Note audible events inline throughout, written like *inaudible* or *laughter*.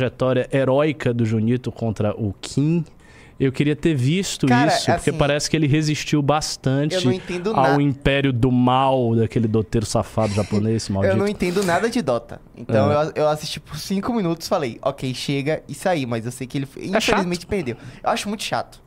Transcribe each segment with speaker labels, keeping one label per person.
Speaker 1: trajetória heróica do Junito contra o Kim. Eu queria ter visto
Speaker 2: Cara,
Speaker 1: isso, porque
Speaker 2: assim,
Speaker 1: parece que ele resistiu bastante ao
Speaker 2: nada.
Speaker 1: império do mal daquele doteiro safado japonês, *laughs* maldito.
Speaker 2: Eu não entendo nada de Dota. Então
Speaker 1: É.
Speaker 2: eu, eu assisti por 5 minutos falei, ok, chega e saí. Mas eu sei que ele
Speaker 1: É
Speaker 2: infelizmente perdeu. Eu acho muito chato.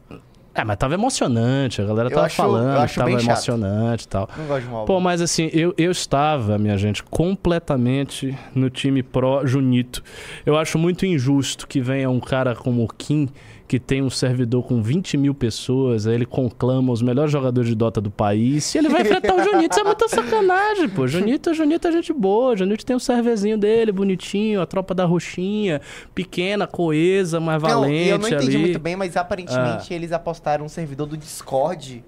Speaker 1: É, mas tava emocionante, a galera
Speaker 2: Eu
Speaker 1: tava
Speaker 2: acho-
Speaker 1: falando tava emocionante e tal.
Speaker 2: Não gosto de um álbum.
Speaker 1: Pô, mas assim, eu, eu estava, minha gente, completamente no time pró-Junito. Eu acho muito injusto que venha um cara como o Kim, que tem um servidor com 20 mil pessoas, aí ele conclama os melhores jogadores de Dota do país, e ele vai enfrentar o Junito. Isso é muita sacanagem, pô. Junito, Junito é gente boa, Junito tem o serverzinho dele, bonitinho, a tropa da roxinha, pequena, coesa, mais
Speaker 2: Não,
Speaker 1: valente
Speaker 2: e eu não entendi
Speaker 1: ali. Ah.
Speaker 2: muito bem, mas aparentemente eles apostaram um servidor do Discord.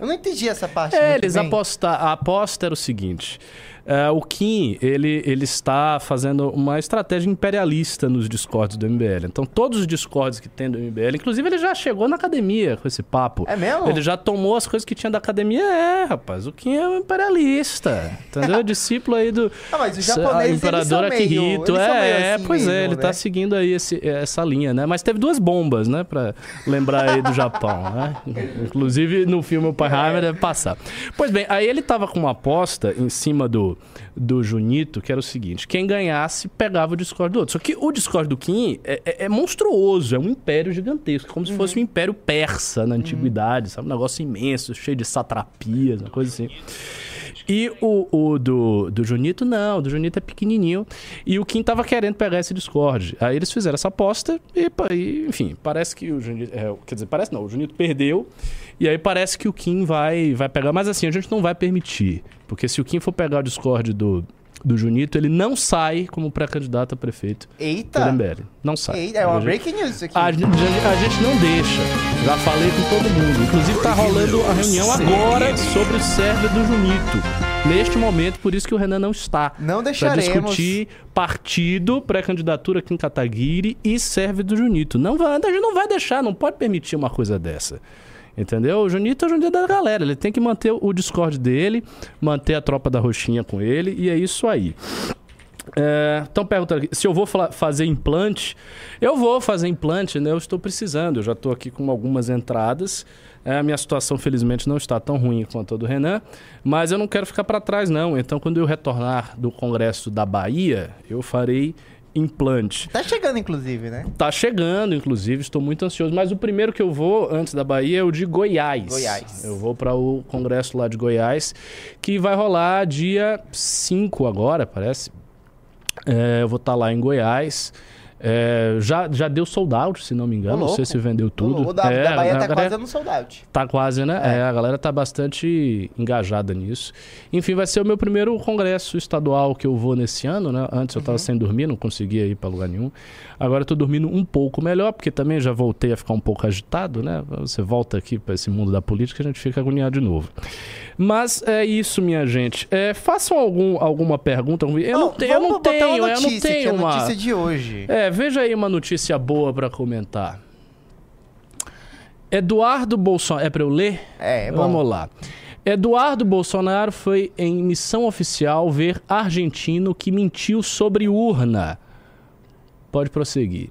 Speaker 2: Eu não entendi essa parte.
Speaker 1: É, eles apostaram. A aposta era o seguinte: é, o Kim ele, ele está fazendo uma estratégia imperialista nos discords do MBL. Então, todos os discords que tem do MBL, inclusive ele já chegou na academia com esse papo.
Speaker 2: É mesmo?
Speaker 1: Ele já tomou as coisas que tinha da academia. É, rapaz, o Kim é um imperialista. Entendeu? *laughs* Discípulo aí do.
Speaker 2: Ah, mas os
Speaker 1: a
Speaker 2: japoneses,
Speaker 1: imperador Akihito.
Speaker 2: meio
Speaker 1: É,
Speaker 2: assim
Speaker 1: pois é,
Speaker 2: mesmo,
Speaker 1: ele
Speaker 2: né?
Speaker 1: tá seguindo aí esse- essa linha, né? Mas teve duas bombas, né? Pra lembrar aí do Japão, né? *laughs* Inclusive no filme O Oppenheimer deve passar. Pois bem, aí ele tava com uma aposta em cima do, do Junito, que era o seguinte: quem ganhasse pegava o Discord do outro. Só que o Discord do Kim é, é- é monstruoso, é um império gigantesco, como se fosse
Speaker 2: Uhum.
Speaker 1: um império persa na antiguidade, sabe? Um negócio imenso, cheio de satrapias, uma coisa assim. E o, o do, do Junito, não. O do Junito é pequenininho. E o Kim tava querendo pegar esse Discord. Aí eles fizeram essa aposta e, e, enfim, parece que o Junito... é, quer dizer, parece não. O Junito perdeu. E aí parece que o Kim vai, vai pegar. Mas assim, a gente não vai permitir. Porque se o Kim for pegar o Discord do, do Junito, ele não sai como pré-candidato a prefeito
Speaker 2: Eita!
Speaker 1: MBL. Não sai.
Speaker 2: Eita, é uma breaking news isso aqui.
Speaker 1: a gente, a gente não deixa. Já falei com todo mundo. Inclusive tá rolando a reunião agora sobre o server do Junito. Neste momento, por isso que o Renan não está.
Speaker 2: Não
Speaker 1: Pra
Speaker 2: deixaremos.
Speaker 1: discutir partido, pré-candidatura aqui em Kataguiri e serve do Junito. Não vai, a gente não vai deixar, não pode permitir uma coisa dessa. Entendeu? O Junito é o Junito da galera. Ele tem que manter o Discord dele, manter a tropa da roxinha com ele, e é isso aí. Estão perguntando aqui, se eu vou fazer implante. Eu vou fazer implante, né? Eu estou precisando. Eu já estou aqui com algumas entradas. É, a minha situação, felizmente, não está tão ruim quanto a do Renan. Mas eu não quero ficar para trás, não. Então, quando eu retornar do Congresso da Bahia, eu farei implante.
Speaker 2: Tá chegando, inclusive, né?
Speaker 1: Tá chegando, inclusive, estou muito ansioso. Mas o primeiro que eu vou, antes da Bahia, é o de Goiás.
Speaker 2: Goiás.
Speaker 1: Eu vou para o congresso lá de Goiás, que vai rolar dia 5 agora, parece. É, eu vou estar lá em Goiás. É, já, já deu sold out, se não me engano.
Speaker 2: Ô,
Speaker 1: Não sei se vendeu tudo.
Speaker 2: O da,
Speaker 1: É,
Speaker 2: da Bahia tá
Speaker 1: galera-
Speaker 2: quase no sold out.
Speaker 1: Tá quase, né? É. a galera tá bastante engajada nisso. Enfim, vai ser o meu primeiro congresso estadual que eu vou nesse ano, né? Antes eu tava
Speaker 2: Uhum.
Speaker 1: sem dormir, não conseguia ir pra lugar nenhum. Agora eu tô dormindo um pouco melhor, porque também já voltei a ficar um pouco agitado, né? Você volta aqui pra esse mundo da política, a gente fica agoniado de novo. Mas é isso, minha gente. É, façam algum, alguma pergunta. Eu não, te- eu não tenho, eu não
Speaker 2: é
Speaker 1: tenho
Speaker 2: a
Speaker 1: uma...
Speaker 2: notícia de hoje.
Speaker 1: É, veja aí uma notícia boa pra comentar. Eduardo Bolsonaro. É pra eu ler?
Speaker 2: É, é bom.
Speaker 1: Vamos lá. Eduardo Bolsonaro foi em missão oficial ver argentino que mentiu sobre urna. Pode prosseguir.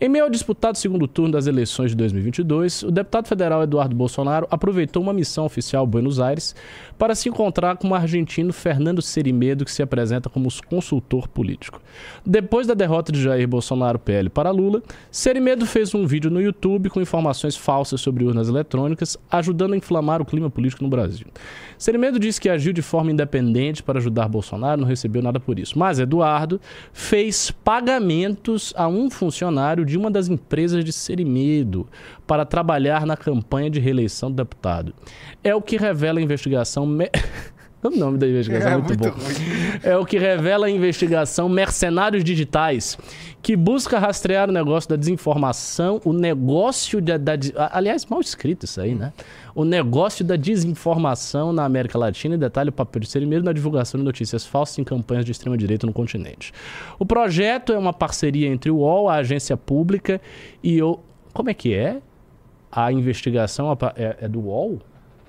Speaker 1: Em meio ao disputado segundo turno das eleições de 2022, o deputado federal Eduardo Bolsonaro aproveitou uma missão oficial a Buenos Aires para se encontrar com o argentino Fernando Serimedo, que se apresenta como consultor político. Depois da derrota de Jair Bolsonaro PL para Lula, Serimedo fez um vídeo no YouTube com informações falsas sobre urnas eletrônicas, ajudando a inflamar o clima político no Brasil. Serimedo disse que agiu de forma independente para ajudar Bolsonaro, não recebeu nada por isso. Mas Eduardo fez pagamentos a um funcionário de uma das empresas de Serimedo para trabalhar na campanha de reeleição do deputado. É o que revela a investigação. Me- *laughs* o nome da investigação é,
Speaker 2: É
Speaker 1: muito,
Speaker 2: muito
Speaker 1: bom.
Speaker 2: ruim.
Speaker 1: É o que revela a investigação Mercenários Digitais, que busca rastrear o negócio da desinformação, o negócio da, da aliás, mal escrito isso aí, né? O negócio da desinformação na América Latina e detalha o papel de Serimedo na divulgação de notícias falsas em campanhas de extrema direita no continente. O projeto é uma parceria entre o UOL, a agência pública e o como é que é? A investigação é, é do UOL?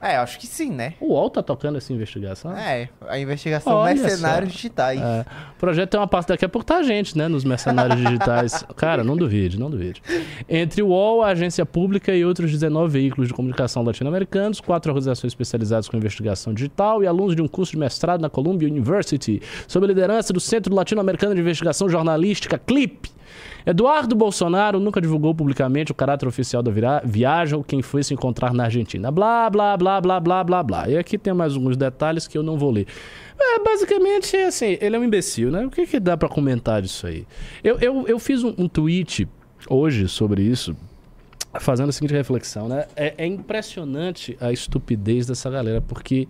Speaker 2: É, acho que sim, né?
Speaker 1: O UOL tá tocando essa investigação?
Speaker 2: É, a investigação
Speaker 1: Olha
Speaker 2: Mercenários
Speaker 1: só.
Speaker 2: Digitais.
Speaker 1: É, o projeto tem uma parte daqui a pouco tá a gente, né? Nos mercenários digitais. *laughs* Cara, não duvide, não duvide. Entre o UOL, a agência pública e outros 19 veículos de comunicação latino-americanos, quatro organizações especializadas com investigação digital e alunos de um curso de mestrado na Columbia University, sob a liderança do Centro Latino-Americano de Investigação Jornalística, CLIP. Eduardo Bolsonaro nunca divulgou publicamente o caráter oficial da viagem ou quem foi se encontrar na Argentina. Blá, blá, blá, blá, blá, blá, blá. E aqui tem mais alguns detalhes que eu não vou ler. É, basicamente, assim, ele é um imbecil, né? O que, que dá pra comentar disso aí? Eu, eu, eu fiz um, um tweet hoje sobre isso, fazendo a seguinte reflexão, né? É, é impressionante a estupidez dessa galera, porque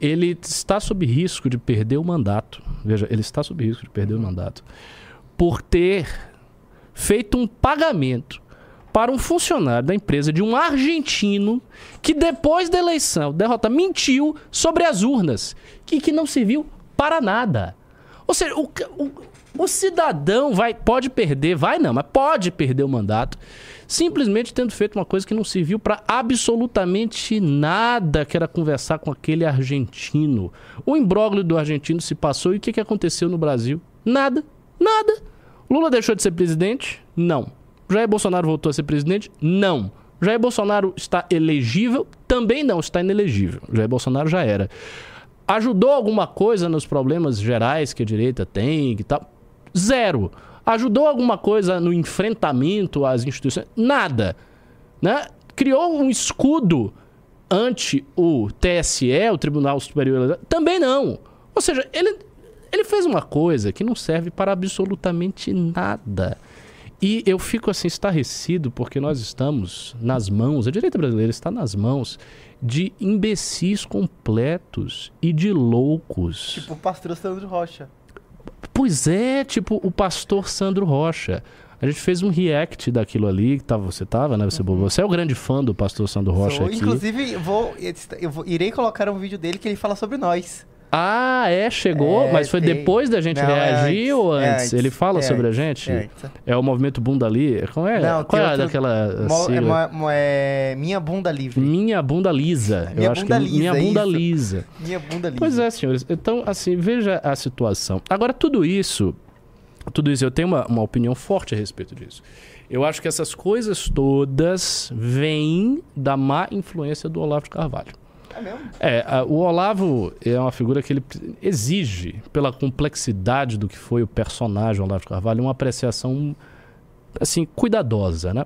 Speaker 1: ele está sob risco de perder o mandato. Veja, ele está sob risco de perder o mandato por ter feito um pagamento para um funcionário da empresa de um argentino que depois da eleição, derrota, mentiu sobre as urnas, que, que não serviu para nada. Ou seja, o, o, o cidadão vai, pode perder, vai não, mas pode perder o mandato, simplesmente tendo feito uma coisa que não serviu para absolutamente nada, que era conversar com aquele argentino. O imbróglio do argentino se passou e o que, que aconteceu no Brasil? Nada, nada. Lula deixou de ser presidente? Não. Jair Bolsonaro voltou a ser presidente? Não. Jair Bolsonaro está elegível? Também não, está inelegível. Jair Bolsonaro já era. Ajudou alguma coisa nos problemas gerais que a direita tem e tal? Zero. Ajudou alguma coisa no enfrentamento às instituições? Nada. Né? Criou um escudo ante o TSE, o Tribunal Superior? Também não. Ou seja, ele, ele fez uma coisa que não serve para absolutamente nada. E eu fico assim estarrecido porque nós estamos nas mãos, a direita brasileira está nas mãos de imbecis completos e de loucos.
Speaker 2: Tipo o pastor Sandro Rocha.
Speaker 1: Pois é, tipo o pastor Sandro Rocha. A gente fez um react daquilo ali, que tava, você tava, né? Você, você é o grande fã do pastor Sandro Rocha
Speaker 2: Sou-
Speaker 1: aqui.
Speaker 2: Inclusive, vou, eu vou- irei colocar um vídeo dele que ele fala sobre nós.
Speaker 1: Ah, é, chegou,
Speaker 2: É,
Speaker 1: mas foi
Speaker 2: tem.
Speaker 1: depois da gente
Speaker 2: Não, é
Speaker 1: reagir
Speaker 2: antes,
Speaker 1: ou
Speaker 2: é
Speaker 1: antes?
Speaker 2: antes,
Speaker 1: Ele fala
Speaker 2: é
Speaker 1: sobre a
Speaker 2: antes,
Speaker 1: gente?
Speaker 2: é
Speaker 1: É,
Speaker 2: antes.
Speaker 1: o movimento Bunda Ali? Como é?
Speaker 2: Não,
Speaker 1: Qual é
Speaker 2: outro-
Speaker 1: daquela
Speaker 2: Mo- é,
Speaker 1: sigla?
Speaker 2: é Minha Bunda Livre.
Speaker 1: Minha bunda lisa.
Speaker 2: Minha
Speaker 1: Eu acho
Speaker 2: bunda
Speaker 1: que
Speaker 2: lisa,
Speaker 1: minha bunda
Speaker 2: isso.
Speaker 1: lisa.
Speaker 2: Minha Bunda Livre.
Speaker 1: Pois é, senhores. Então, assim, veja a situação. Agora, tudo isso, tudo isso, eu tenho uma, uma opinião forte a respeito disso. Eu acho que essas coisas todas vêm da má influência do Olavo de Carvalho.
Speaker 2: É?
Speaker 1: É, o Olavo é uma figura que ele exige, pela complexidade do que foi o personagem Olavo de Carvalho, uma apreciação assim cuidadosa, né?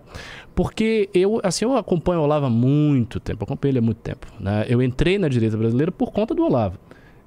Speaker 1: Porque eu assim eu acompanho o Olavo há muito tempo, acompanho ele há muito tempo, né? Eu entrei na direita brasileira por conta do Olavo.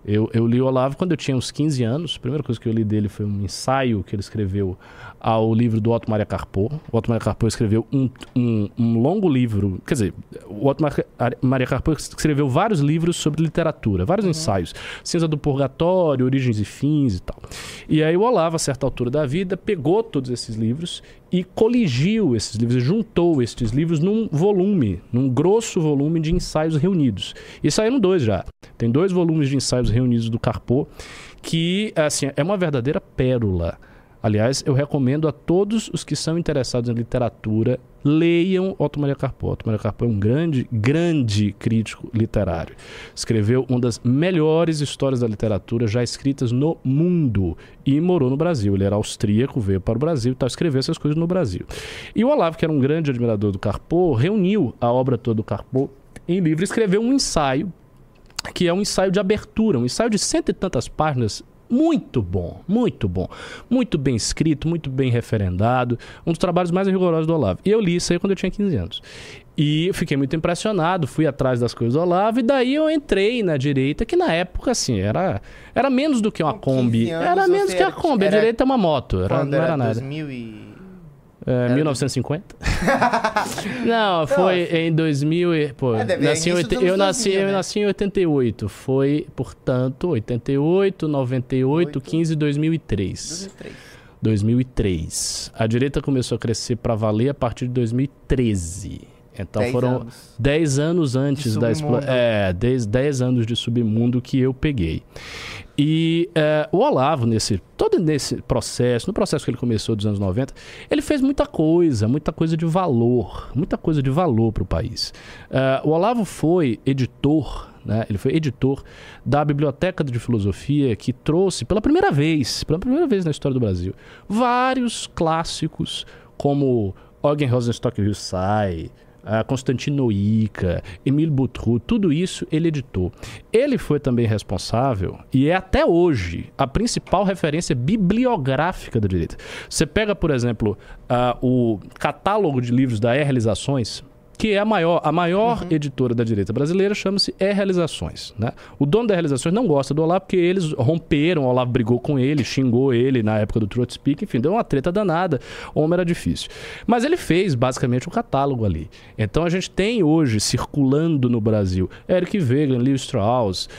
Speaker 1: Eu, eu li o Olavo quando eu tinha uns 15 anos. A primeira coisa que eu li dele foi um ensaio que ele escreveu ao livro do Otto Maria Carpo. O Otto Maria Carpo escreveu um, um, um longo livro. Quer dizer, o Otto Mar- Maria Carpo escreveu vários livros sobre literatura, vários ensaios. Cinza do Purgatório, Origens e Fins e tal. E aí o Olavo, a certa altura da vida, pegou todos esses livros e coligiu esses livros, juntou estes livros num volume, num grosso volume de ensaios reunidos. E saíram dois já. Tem dois volumes de ensaios reunidos do Carpo, que assim, é uma verdadeira pérola. Aliás, eu recomendo a todos os que são interessados em literatura, leiam Otto Maria Carpo. Otto Maria Carpo é um grande, grande crítico literário. Escreveu uma das melhores histórias da literatura já escritas no mundo e morou no Brasil. Ele era austríaco, veio para o Brasil e tal, escreveu essas coisas no Brasil. E o Olavo, que era um grande admirador do Carpo, reuniu a obra toda do Carpo em livro e escreveu um ensaio que é um ensaio de abertura, um ensaio de cento e tantas páginas. Muito bom, muito bom. Muito bem escrito, muito bem referendado. Um dos trabalhos mais rigorosos do Olavo. E eu li isso aí quando eu tinha 15 anos. E eu fiquei muito impressionado, fui atrás das coisas do Olavo, e daí eu entrei na direita, que na época, assim, era, era menos do que uma
Speaker 2: Com 15
Speaker 1: Kombi. Era menos que a
Speaker 2: era-
Speaker 1: Kombi. A direita é uma moto, era, não era
Speaker 2: era
Speaker 1: nada.
Speaker 2: 2000 e...
Speaker 1: É, 1950? *laughs* Não, foi em 2000 e, pô,
Speaker 2: É,
Speaker 1: nasci em eu
Speaker 2: anos
Speaker 1: nasci,
Speaker 2: 2000,
Speaker 1: eu
Speaker 2: né?
Speaker 1: nasci em 88, foi, portanto, 88, 98,
Speaker 2: Oito.
Speaker 1: 15 2003.
Speaker 2: 2003.
Speaker 1: 2003. A direita começou a crescer para valer a partir de 2013. Então
Speaker 2: Dez
Speaker 1: foram
Speaker 2: anos.
Speaker 1: 10 anos antes
Speaker 2: De
Speaker 1: da explosão. É, 10, 10 anos de submundo que eu peguei. E é, o Olavo, nesse, todo nesse processo, no processo que ele começou dos anos 90, ele fez muita coisa, muita coisa de valor, muita coisa de valor para o país. É, o Olavo foi editor, né, ele foi editor da Biblioteca de Filosofia, que trouxe pela primeira vez, pela primeira vez na história do Brasil, vários clássicos como Eugen Rosenstock a Constantino Ica, Emile Boutroux, tudo isso ele editou. Ele foi também responsável, e é até hoje, a principal referência bibliográfica da direita. Você pega, por exemplo, ah, o catálogo de livros da E-Realizações, que é a maior, a maior editora da direita brasileira, chama-se E-Realizações. Né? O dono da Realizações não gosta do Olavo porque eles romperam, o Olavo brigou com ele, xingou ele na época do Truth Speak, enfim, deu uma treta danada, o homem era difícil. Mas ele fez basicamente o catálogo ali. Então a gente tem hoje circulando no Brasil Eric Wegener, Leo Strauss,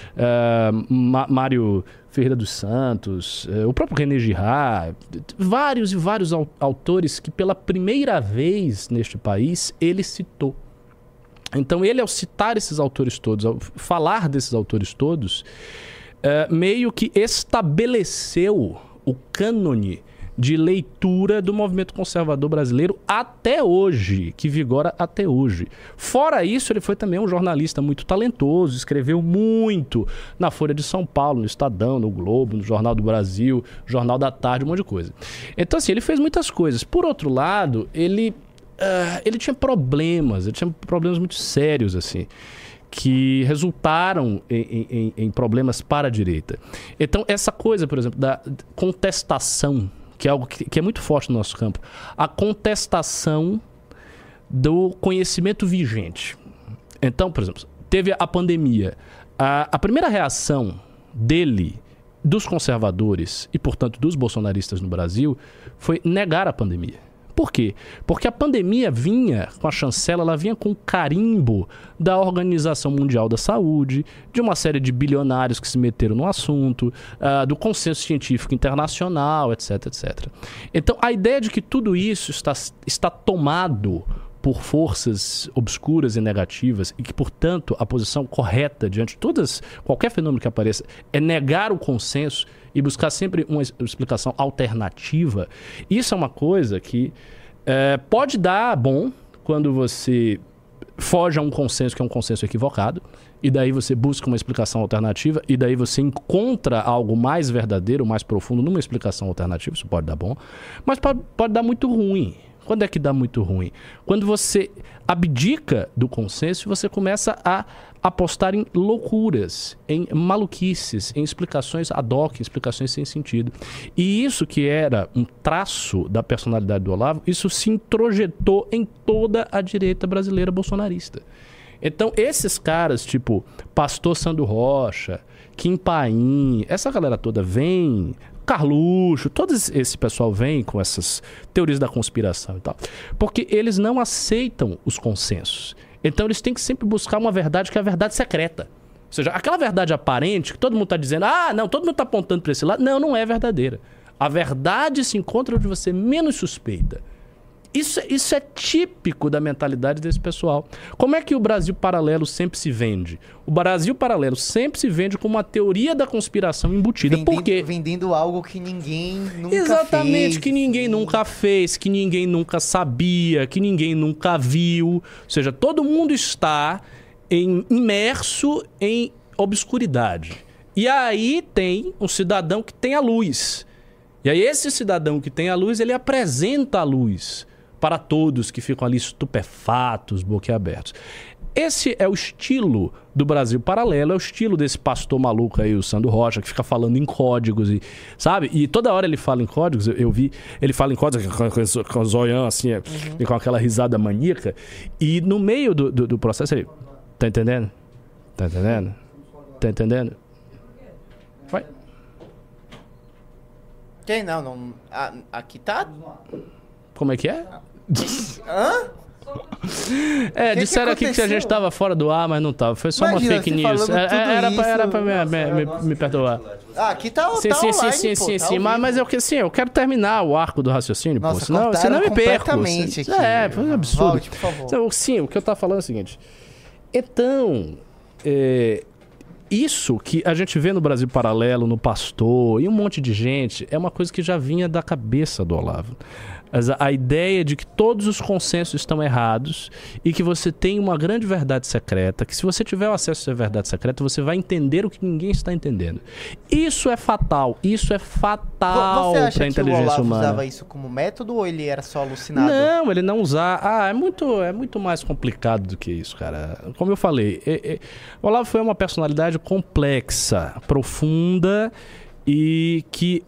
Speaker 1: Ma- Mário Ferreira dos Santos, eh, o próprio René Girard, vários e vários au- autores que pela primeira vez neste país ele citou. Então ele ao citar esses autores todos, ao falar desses autores todos, eh, meio que estabeleceu o cânone de leitura do movimento conservador brasileiro até hoje, que vigora até hoje. Fora isso, ele foi também um jornalista muito talentoso, escreveu muito na Folha de São Paulo, no Estadão, no Globo, no Jornal do Brasil, Jornal da Tarde, um monte de coisa. Então, assim, ele fez muitas coisas. Por outro lado, ele, ah, ele tinha problemas, ele tinha problemas muito sérios, assim que resultaram em- em- em problemas para a direita. Então, essa coisa, por exemplo, da contestação, que é algo que, que é muito forte no nosso campo, a contestação do conhecimento vigente. Então, por exemplo, teve a pandemia. A, a primeira reação dele, dos conservadores e, portanto, dos bolsonaristas no Brasil, foi negar a pandemia. Por quê? Porque a pandemia vinha com a chancela, ela vinha com o carimbo da Organização Mundial da Saúde, de uma série de bilionários que se meteram no assunto, ah, do consenso científico internacional, etc, etc. Então, a ideia de que tudo isso está, está tomado por forças obscuras e negativas e que, portanto, a posição correta diante de todas qualquer fenômeno que apareça é negar o consenso e buscar sempre uma explicação alternativa. Isso é uma coisa que eh, pode dar bom quando você foge a um consenso que é um consenso equivocado, e daí você busca uma explicação alternativa, e daí você encontra algo mais verdadeiro, mais profundo numa explicação alternativa, isso pode dar bom, mas pode, pode dar muito ruim. Quando é que dá muito ruim? Quando você abdica do consenso você começa a apostar em loucuras, em maluquices, em explicações ad hoc, explicações sem sentido. E isso que era um traço da personalidade do Olavo, isso se introjetou em toda a direita brasileira bolsonarista. Então, esses caras, tipo Pastor Sandro Rocha, Kim Paim, essa galera toda vem, Carluxo, todo esse pessoal vem com essas teorias da conspiração e tal, porque eles não aceitam os consensos. Então, eles têm que sempre buscar uma verdade que é a verdade secreta. Ou seja, aquela verdade aparente que todo mundo está dizendo, ah, não, todo mundo está apontando para esse lado, não, não é verdadeira. A verdade se encontra onde você menos suspeita. Isso, é- isso é típico da mentalidade desse pessoal. Como é que o Brasil paralelo sempre se vende? O Brasil paralelo sempre se vende como uma teoria da conspiração embutida.
Speaker 2: Vendendo, vendendo algo que ninguém nunca
Speaker 1: Exatamente,
Speaker 2: fez.
Speaker 1: que ninguém nunca fez, que ninguém nunca sabia, que ninguém nunca viu. Ou seja, todo mundo está em- imerso em obscuridade. E aí tem um cidadão que tem a luz. E aí esse cidadão que tem a luz, ele apresenta a luz para todos que ficam ali estupefatos, boquiabertos. Esse é o estilo do Brasil paralelo, é o estilo desse pastor maluco aí, o Sandro Rocha, que fica falando em códigos, e, sabe? E toda hora ele fala em códigos, eu, eu vi, ele fala em códigos com, com, o zoião assim, é, e com aquela risada maníaca, e no meio do, do, do processo ele, tá entendendo? Tá entendendo? Tá entendendo? Vai.
Speaker 2: Quem não? não a- aqui tá.
Speaker 1: Como é que é?
Speaker 2: Hã?
Speaker 1: É, que disseram que aqui que a gente tava fora do ar, mas não tava. Foi só Imagina, uma fake news. É, era, era, pra, era pra me, me, me, me perdoar.
Speaker 2: Ah, aqui tá,
Speaker 1: sim,
Speaker 2: tá
Speaker 1: sim,
Speaker 2: online,
Speaker 1: sim,
Speaker 2: pô,
Speaker 1: sim,
Speaker 2: tá
Speaker 1: sim, mas, mas eu, assim, eu quero terminar o arco do raciocínio, Nossa, pô. Senão, senão eu me perco.
Speaker 2: Aqui.
Speaker 1: É, foi um absurdo. Volte, por favor. Então, sim, o que eu tava falando é o seguinte. Então, é, isso que a gente vê no Brasil Paralelo, no Pastor e um monte de gente, é uma coisa que já vinha da cabeça do Olavo a ideia de que todos os consensos estão errados e que você tem uma grande verdade secreta, que se você tiver o acesso a essa verdade secreta, você vai entender o que ninguém está entendendo. Isso é fatal, isso é fatal para a inteligência que o Olavo humana.
Speaker 2: usava isso como método ou ele era só alucinado?
Speaker 1: Não, ele não usava. Ah, é muito, é muito mais complicado do que isso, cara. Como eu falei, é, é... o Olavo foi uma personalidade complexa, profunda e que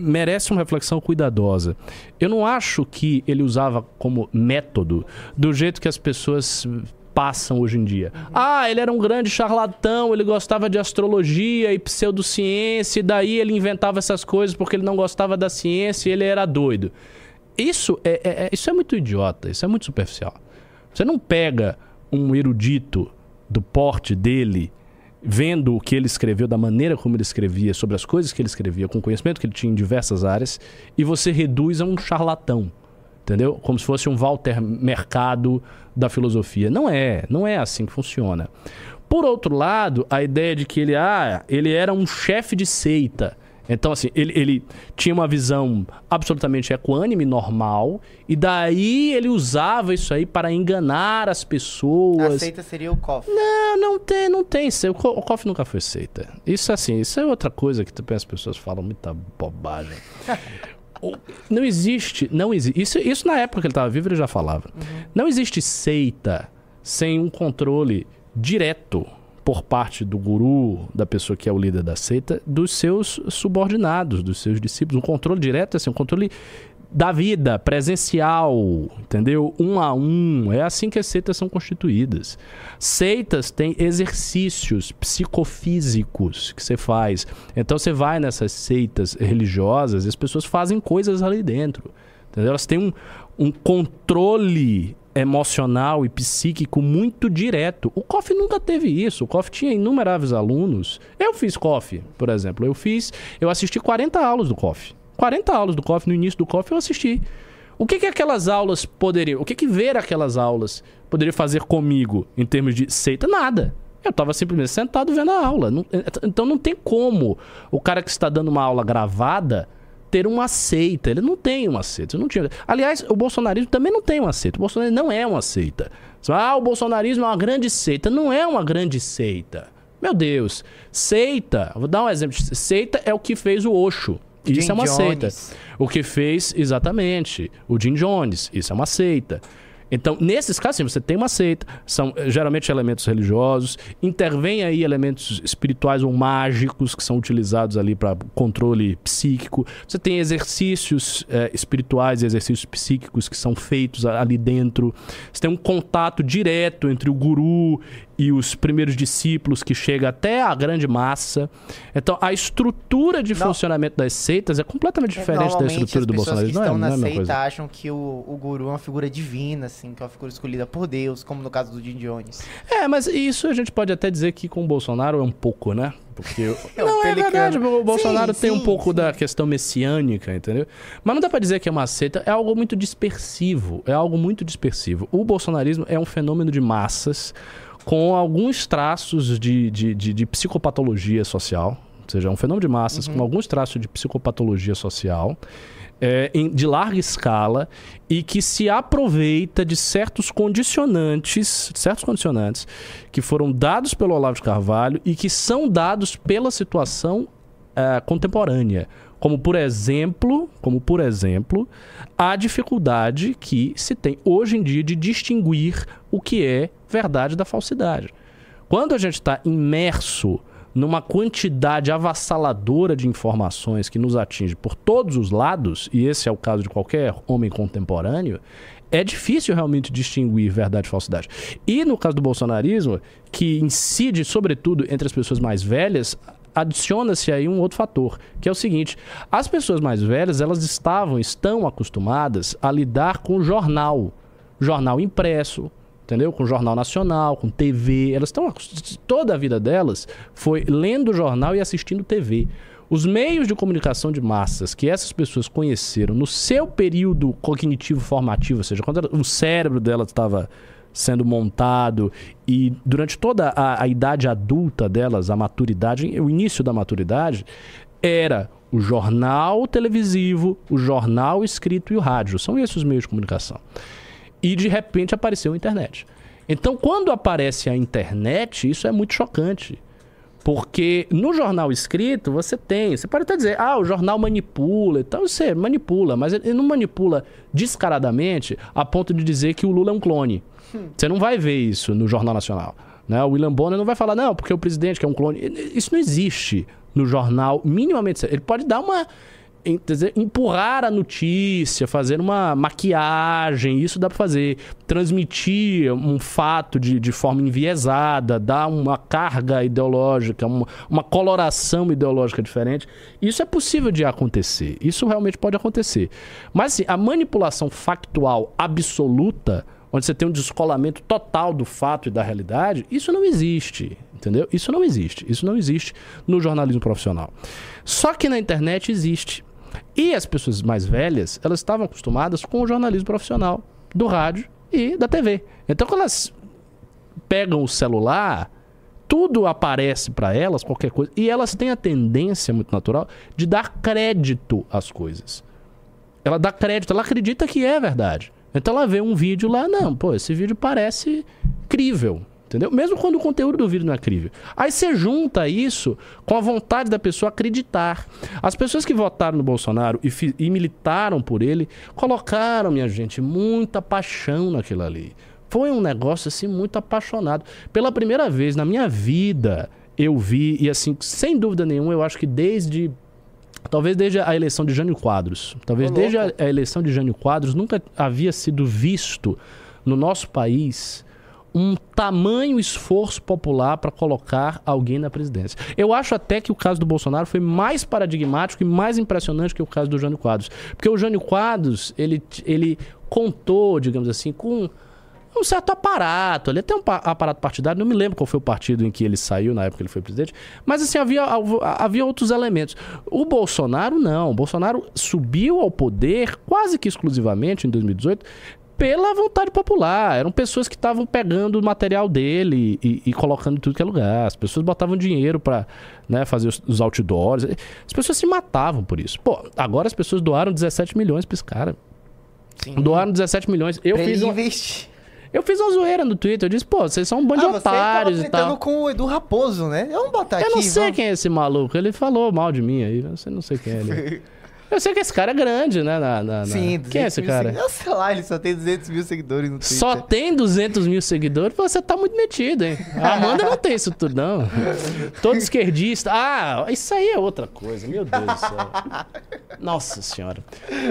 Speaker 1: merece uma reflexão cuidadosa. Eu não acho que ele usava como método do jeito que as pessoas passam hoje em dia. Uhum. Ah, ele era um grande charlatão, ele gostava de astrologia e pseudociência, e daí ele inventava essas coisas porque ele não gostava da ciência e ele era doido. Isso é, é, é isso é muito idiota, isso é muito superficial. Você não pega um erudito do porte dele vendo o que ele escreveu, da maneira como ele escrevia, sobre as coisas que ele escrevia, com o conhecimento que ele tinha em diversas áreas, e você reduz a um charlatão. Entendeu? Como se fosse um Walter Mercado da filosofia. Não é, não é assim que funciona. Por outro lado, a ideia de que ele, ah, ele era um chefe de seita. Então, assim, ele, ele tinha uma visão absolutamente equânime, normal, e daí ele usava isso aí para enganar as pessoas. A
Speaker 2: seita seria o COF.
Speaker 1: Não, não tem, não tem. O COF nunca foi seita. Isso, assim, isso é outra coisa que as pessoas falam muita bobagem. *laughs* não existe, não existe. Isso, isso na época que ele estava vivo ele já falava. Uhum. Não existe seita sem um controle direto por parte do guru, da pessoa que é o líder da seita, dos seus subordinados, dos seus discípulos. Um controle direto, assim, um controle da vida, presencial, entendeu? Um a um. É assim que as seitas são constituídas. Seitas têm exercícios psicofísicos que você faz. Então você vai nessas seitas religiosas e as pessoas fazem coisas ali dentro. Entendeu? Elas têm um, um controle emocional e psíquico muito direto. O COF nunca teve isso. O COF tinha inumeráveis alunos. Eu fiz COF, por exemplo. Eu fiz, eu assisti 40 aulas do COF. 40 aulas do COF, no início do COF eu assisti. O que, que aquelas aulas poderiam, o que, que ver aquelas aulas poderia fazer comigo em termos de seita? Nada. Eu estava simplesmente sentado vendo a aula. então não tem como o cara que está dando uma aula gravada ter uma seita. Ele não tem uma seita. Não tinha. Aliás, o bolsonarismo também não tem uma seita. O bolsonarismo não é uma seita. Ah, o bolsonarismo é uma grande seita. Não é uma grande seita. Meu Deus. Seita, vou dar um exemplo. Seita é o que fez o Osho. Isso Jim é uma Jones. seita. O que fez, exatamente, o Jim Jones. Isso é uma seita. Então, nesses casos, sim, você tem uma seita, são eh, geralmente elementos religiosos, intervém aí elementos espirituais ou mágicos que são utilizados ali para controle psíquico. Você tem exercícios é, espirituais e exercícios psíquicos que são feitos ali dentro. Você tem um contato direto entre o guru e os primeiros discípulos que chega até a grande massa. Então, a estrutura de não. funcionamento das seitas é completamente diferente da estrutura do Bolsonaro.
Speaker 2: As pessoas que estão não é, na seita coisa. acham que o, o guru é uma figura divina, assim, que é uma figura escolhida por Deus, como no caso do Jim Jones.
Speaker 1: É, mas isso a gente pode até dizer que com o Bolsonaro é um pouco, né? Porque. *laughs* é não, é verdade. O Bolsonaro sim, tem sim, um pouco sim. da questão messiânica, entendeu? Mas não dá para dizer que é uma seita. É algo muito dispersivo. É algo muito dispersivo. O bolsonarismo é um fenômeno de massas com alguns traços de, de, de, de psicopatologia social, ou seja, é um fenômeno de massas uhum. com alguns traços de psicopatologia social. É, em, de larga escala e que se aproveita de certos condicionantes, certos condicionantes que foram dados pelo Olavo de Carvalho e que são dados pela situação é, contemporânea, como por exemplo, como por exemplo, a dificuldade que se tem hoje em dia de distinguir o que é verdade da falsidade. Quando a gente está imerso numa quantidade avassaladora de informações que nos atinge por todos os lados, e esse é o caso de qualquer homem contemporâneo, é difícil realmente distinguir verdade e falsidade. E no caso do bolsonarismo, que incide sobretudo entre as pessoas mais velhas, adiciona-se aí um outro fator, que é o seguinte: as pessoas mais velhas, elas estavam, estão acostumadas a lidar com jornal jornal impresso, entendeu? Com jornal nacional, com TV. Elas estão toda a vida delas foi lendo jornal e assistindo TV. Os meios de comunicação de massas que essas pessoas conheceram no seu período cognitivo formativo, ou seja, quando o cérebro delas estava sendo montado e durante toda a, a, idade adulta delas, a maturidade, o início da maturidade, era o jornal televisivo, o jornal escrito e o rádio. São esses os meios de comunicação. E de repente apareceu a internet. Então, quando aparece a internet, isso é muito chocante. Porque no jornal escrito você tem, você pode até dizer, ah, o jornal manipula e tal. Você manipula, mas ele não manipula descaradamente a ponto de dizer que o Lula é um clone. Hum. Você não vai ver isso no Jornal Nacional. Né? O William Bonner não vai falar, não, porque o presidente que é um clone. Isso não existe no jornal, minimamente. Ele pode dar uma empurrar a notícia, fazer uma maquiagem, isso dá para fazer. Transmitir um fato de, de forma enviesada, dar uma carga ideológica, uma, uma coloração ideológica diferente. Isso é possível de acontecer. Isso realmente pode acontecer. Mas assim, a manipulação factual absoluta, onde você tem um descolamento total do fato e da realidade, isso não existe. Entendeu? Isso não existe. Isso não existe no jornalismo profissional. Só que na internet existe. E as pessoas mais velhas, elas estavam acostumadas com o jornalismo profissional do rádio e da TV. Então, quando elas pegam o celular, tudo aparece para elas, qualquer coisa, e elas têm a tendência muito natural de dar crédito às coisas. Ela dá crédito, ela acredita que é verdade. Então ela vê um vídeo lá, não, pô, esse vídeo parece crível. Entendeu? Mesmo quando o conteúdo do vídeo não é crível. Aí você junta isso com a vontade da pessoa acreditar. As pessoas que votaram no Bolsonaro e, e militaram por ele colocaram, minha gente, muita paixão naquilo ali. Foi um negócio assim muito apaixonado. Pela primeira vez na minha vida eu vi, e assim, sem dúvida nenhuma, eu acho que desde Talvez desde a eleição de Jânio Quadros. Talvez desde a, a, eleição de Jânio Quadros nunca havia sido visto no nosso país um tamanho esforço popular para colocar alguém na presidência. Eu acho até que o caso do Bolsonaro foi mais paradigmático e mais impressionante que o caso do Jânio Quadros. Porque o Jânio Quadros, ele, ele contou, digamos assim, com um certo aparato. Ele tem um aparato partidário, não me lembro qual foi o partido em que ele saiu na época que ele foi presidente, mas assim, havia, havia outros elementos. O Bolsonaro, não. O Bolsonaro subiu ao poder quase que exclusivamente em 2018 pela vontade popular. Eram pessoas que estavam pegando o material dele e, e, colocando em tudo que é lugar. As pessoas botavam dinheiro para né, fazer os, os, outdoors. As pessoas se matavam por isso. Pô, agora as pessoas doaram 17 milhões pra esse cara. Sim. Doaram 17 milhões. Eu pra fiz um... investir. Eu fiz uma zoeira no Twitter. Eu disse, pô, vocês são um bando ah, de otários e tal.
Speaker 2: com o Edu Raposo, né? Eu
Speaker 1: não
Speaker 2: botar
Speaker 1: aqui.
Speaker 2: Eu
Speaker 1: não sei vamos... quem é esse maluco. Ele falou mal de mim aí. Eu não sei quem é ele. *laughs* Eu sei que esse cara é grande, né? Na, na,
Speaker 2: Sim,
Speaker 1: na... Quem é esse cara?
Speaker 2: Eu sei lá, ele só tem 200 mil seguidores no Twitter.
Speaker 1: Só tem 200 mil seguidores? Você tá muito metido, hein? A Amanda não tem isso tudo, não. Todo esquerdista. Ah, isso aí é outra coisa, meu Deus do céu. Nossa senhora.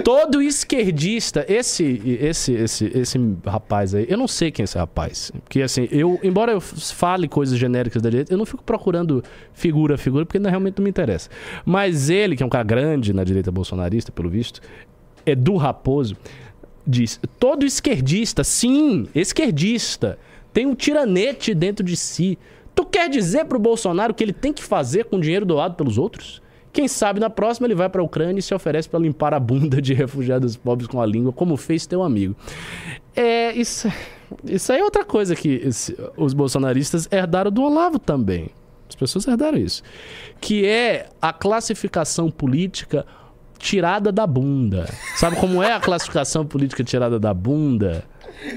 Speaker 1: Todo esquerdista, esse, esse, esse, esse rapaz aí, eu não sei quem é esse rapaz. Porque assim, eu, embora eu fale coisas genéricas da direita, eu não fico procurando figura a figura, porque realmente não me interessa. Mas ele, que é um cara grande na direita bolsonarista, bolsonarista, pelo visto, Edu Raposo, diz: todo esquerdista, sim, esquerdista, tem um tiranete dentro de si. Tu quer dizer pro Bolsonaro que ele tem que fazer com dinheiro doado pelos outros? Quem sabe na próxima ele vai para a Ucrânia e se oferece para limpar a bunda de *laughs* refugiados pobres com a língua, como fez teu amigo. É, isso, isso aí é outra coisa que esse, os bolsonaristas herdaram do Olavo também. As pessoas herdaram isso. Que é a classificação política tirada da bunda. Sabe como é a classificação política tirada da bunda?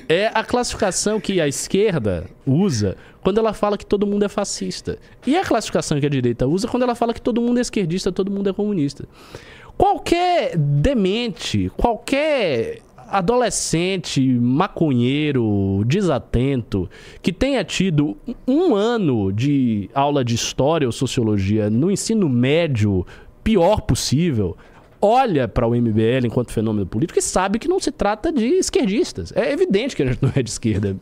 Speaker 1: É a classificação que a esquerda usa quando ela fala que todo mundo é fascista. E a classificação que a direita usa quando ela fala que todo mundo é esquerdista, todo mundo é comunista. Qualquer demente, qualquer adolescente, maconheiro, desatento, que tenha tido um ano de aula de história ou sociologia no ensino médio pior possível, olha para o MBL enquanto fenômeno político e sabe que não se trata de esquerdistas. É evidente que a gente *laughs* não é de esquerda.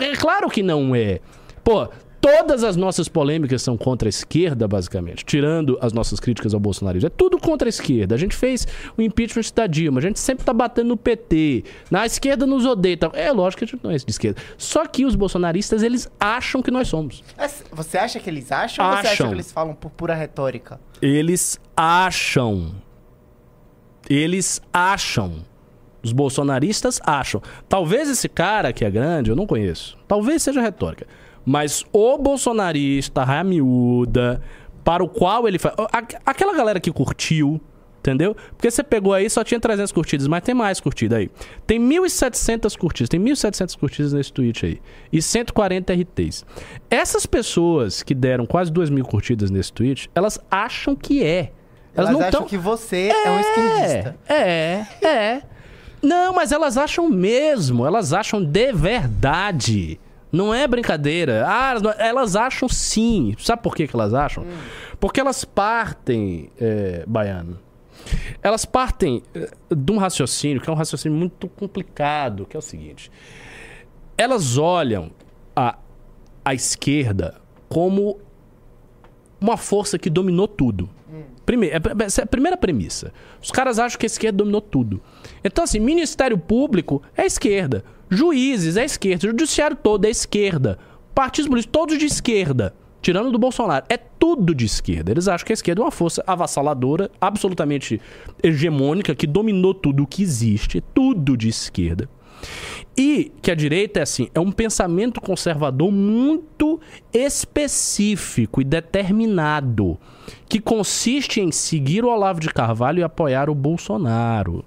Speaker 1: É claro que não é. Pô, Todas as nossas polêmicas são contra a esquerda, basicamente, tirando as nossas críticas ao bolsonarismo. É tudo contra a esquerda. A gente fez o impeachment da Dilma, a gente sempre tá batendo no PT. Na esquerda nos odeia. Tá? É lógico que a gente não é de esquerda. Só que os bolsonaristas, eles acham que nós somos.
Speaker 2: Você acha que eles acham, ou você acha
Speaker 1: Acham.
Speaker 2: que eles falam por pura retórica?
Speaker 1: Eles acham. Eles acham. Os bolsonaristas acham. Talvez esse cara que é grande, eu não conheço. Talvez seja retórica. Mas o bolsonarista, raia miúda, para o qual ele faz. Aquela galera que curtiu, entendeu? Porque você pegou aí, só tinha 300 curtidas, mas tem mais curtida aí. Tem 1.700 curtidas, tem 1.700 curtidas nesse tweet aí. E 140 RTs. Essas pessoas que deram quase 2 mil curtidas nesse tweet, elas acham que é. Elas,
Speaker 2: Elas,
Speaker 1: não
Speaker 2: acham
Speaker 1: estão.
Speaker 2: que você é, um esquerdista.
Speaker 1: É, é. Não, mas elas acham mesmo. Elas acham de verdade. Não é brincadeira. Ah, elas acham sim. Sabe por que, que elas acham? Porque elas partem, é, Baiano. Elas partem é, de um raciocínio que é um raciocínio muito complicado, que é o seguinte. Elas olham a, a esquerda como uma força que dominou tudo. Primeiro, é- essa é a primeira premissa. Os caras acham que a esquerda dominou tudo. Então, assim, Ministério Público é esquerda. Juízes é esquerda. Judiciário todo é esquerda. Partidos políticos todos de esquerda. Tirando do Bolsonaro. É tudo de esquerda. Eles acham que a esquerda é uma força avassaladora, absolutamente hegemônica, que dominou tudo o que existe. Tudo de esquerda. E que a direita é assim, é um pensamento conservador muito específico e determinado, que consiste em seguir o Olavo de Carvalho e apoiar o Bolsonaro.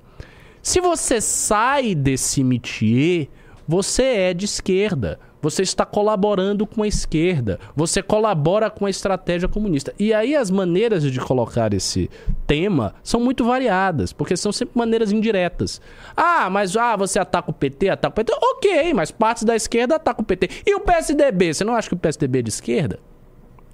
Speaker 1: Se você sai desse métier, você é de esquerda. Você está colaborando com a esquerda. Você colabora com a estratégia comunista. E aí as maneiras de colocar esse tema são muito variadas, porque são sempre maneiras indiretas. Ah, mas ah, você ataca o PT, ataca o PT. Ok, mas partes da esquerda atacam o PT. E o PSDB? Você não acha que o PSDB é de esquerda?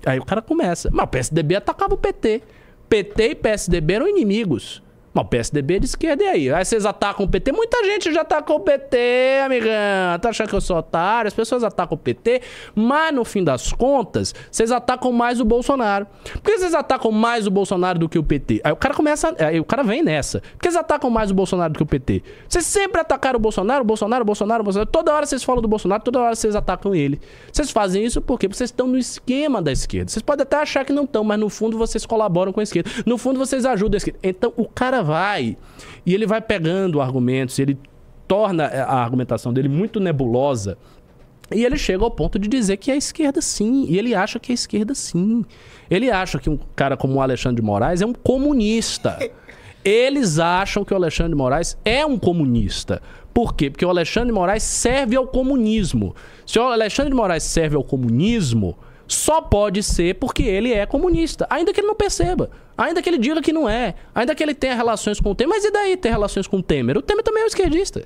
Speaker 1: Aí o cara começa. Mas o PSDB atacava o PT. PT e PSDB eram inimigos. Mas o PSDB é de esquerda, e aí? Aí vocês atacam o PT? Muita gente já atacou o PT, amigão. Tá achando que eu sou otário? As pessoas atacam o PT, mas no fim das contas, vocês atacam mais o Bolsonaro. Por que vocês atacam mais o Bolsonaro do que o PT? Aí o cara começa. Aí o cara vem nessa. Por que vocês atacam mais o Bolsonaro do que o PT? Vocês sempre atacaram o Bolsonaro, o Bolsonaro, o Bolsonaro, o Bolsonaro. Toda hora vocês falam do Bolsonaro, toda hora vocês atacam ele. Vocês fazem isso por quê? Porque vocês estão no esquema da esquerda. Vocês podem até achar que não estão, mas no fundo vocês colaboram com a esquerda. No fundo vocês ajudam a esquerda. Então o cara vai e ele vai pegando argumentos, ele torna a argumentação dele muito nebulosa. E ele chega ao ponto de dizer que é a esquerda sim. E ele acha que é a esquerda sim. Ele acha que um cara como o Alexandre de Moraes é um comunista. *laughs* Eles acham que o Alexandre de Moraes é um comunista. Por quê? Porque o Alexandre de Moraes serve ao comunismo. Se o Alexandre de Moraes serve ao comunismo, só pode ser porque ele é comunista. Ainda que ele não perceba. Ainda que ele diga que não é. Ainda que ele tenha relações com o Temer. Mas e daí ter relações com o Temer? O Temer também é um esquerdista.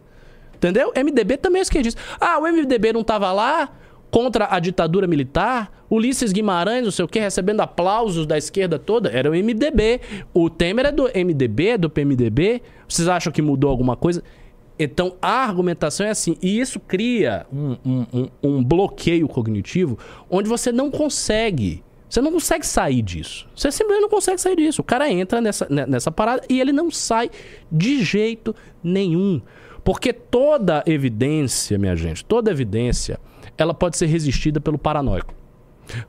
Speaker 1: Entendeu? MDB também é esquerdista. Ah, o MDB não estava lá contra a ditadura militar? Ulisses Guimarães, não sei o que, recebendo aplausos da esquerda toda? Era o MDB. O Temer é do MDB, é do PMDB. Vocês acham que mudou alguma coisa? Então a argumentação é assim, e isso cria um, um, um, um bloqueio cognitivo onde você não consegue. Você não consegue sair disso. Você simplesmente não consegue sair disso. O cara entra nessa, ne- nessa parada e ele não sai de jeito nenhum. Porque toda evidência, minha gente, toda evidência, ela pode ser resistida pelo paranoico.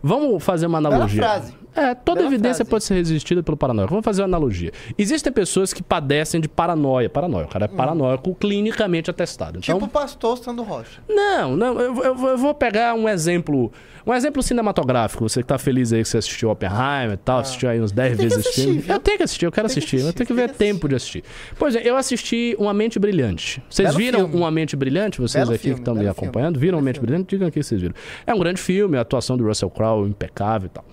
Speaker 1: Vamos fazer uma
Speaker 2: Bela
Speaker 1: analogia.
Speaker 2: frase.
Speaker 1: É, toda
Speaker 2: Bela
Speaker 1: evidência
Speaker 2: frase.
Speaker 1: pode ser resistida pelo paranoico. Vamos fazer uma analogia. Existem pessoas que padecem de paranoia. Paranoia, o cara é paranoico clinicamente atestado. Então,
Speaker 2: Tipo o pastor Sandro Rocha.
Speaker 1: não, não, eu, eu vou- eu vou pegar um exemplo, um exemplo cinematográfico. Você que tá feliz aí que você assistiu Oppenheimer e tal, assistiu aí uns 10
Speaker 2: Ah. Tem que
Speaker 1: vezes esse
Speaker 2: assistir,
Speaker 1: filme.
Speaker 2: viu?
Speaker 1: Eu tenho que assistir, eu quero
Speaker 2: que
Speaker 1: assistir, eu
Speaker 2: assistir,
Speaker 1: tenho que ver tempo de assistir. Pois é, eu assisti Uma Mente Brilhante. Vocês
Speaker 2: Belo
Speaker 1: viram
Speaker 2: filme.
Speaker 1: Uma Mente Brilhante? Vocês
Speaker 2: Belo
Speaker 1: aqui
Speaker 2: filme,
Speaker 1: que estão me acompanhando, viram Uma Mente. Brilhante? Digam aqui que vocês viram. É um grande filme, a atuação do Russell Crowe impecável e tal.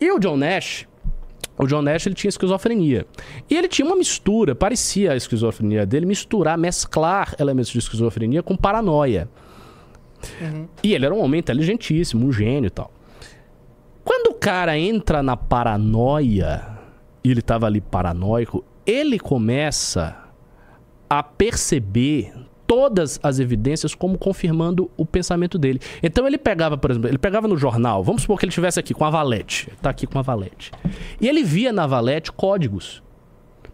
Speaker 1: E o John Nash, o John Nash ele tinha esquizofrenia. E ele tinha uma mistura, parecia a esquizofrenia dele, misturar, mesclar elementos de esquizofrenia com paranoia. E ele era um homem inteligentíssimo, um gênio e tal. Quando o cara entra na paranoia, e ele tava ali paranoico, ele começa a perceber todas as evidências como confirmando o pensamento dele. Então ele pegava, por exemplo, ele pegava no jornal, vamos supor que ele estivesse aqui com a Valete, está aqui com a Valete. E ele via na Valete códigos.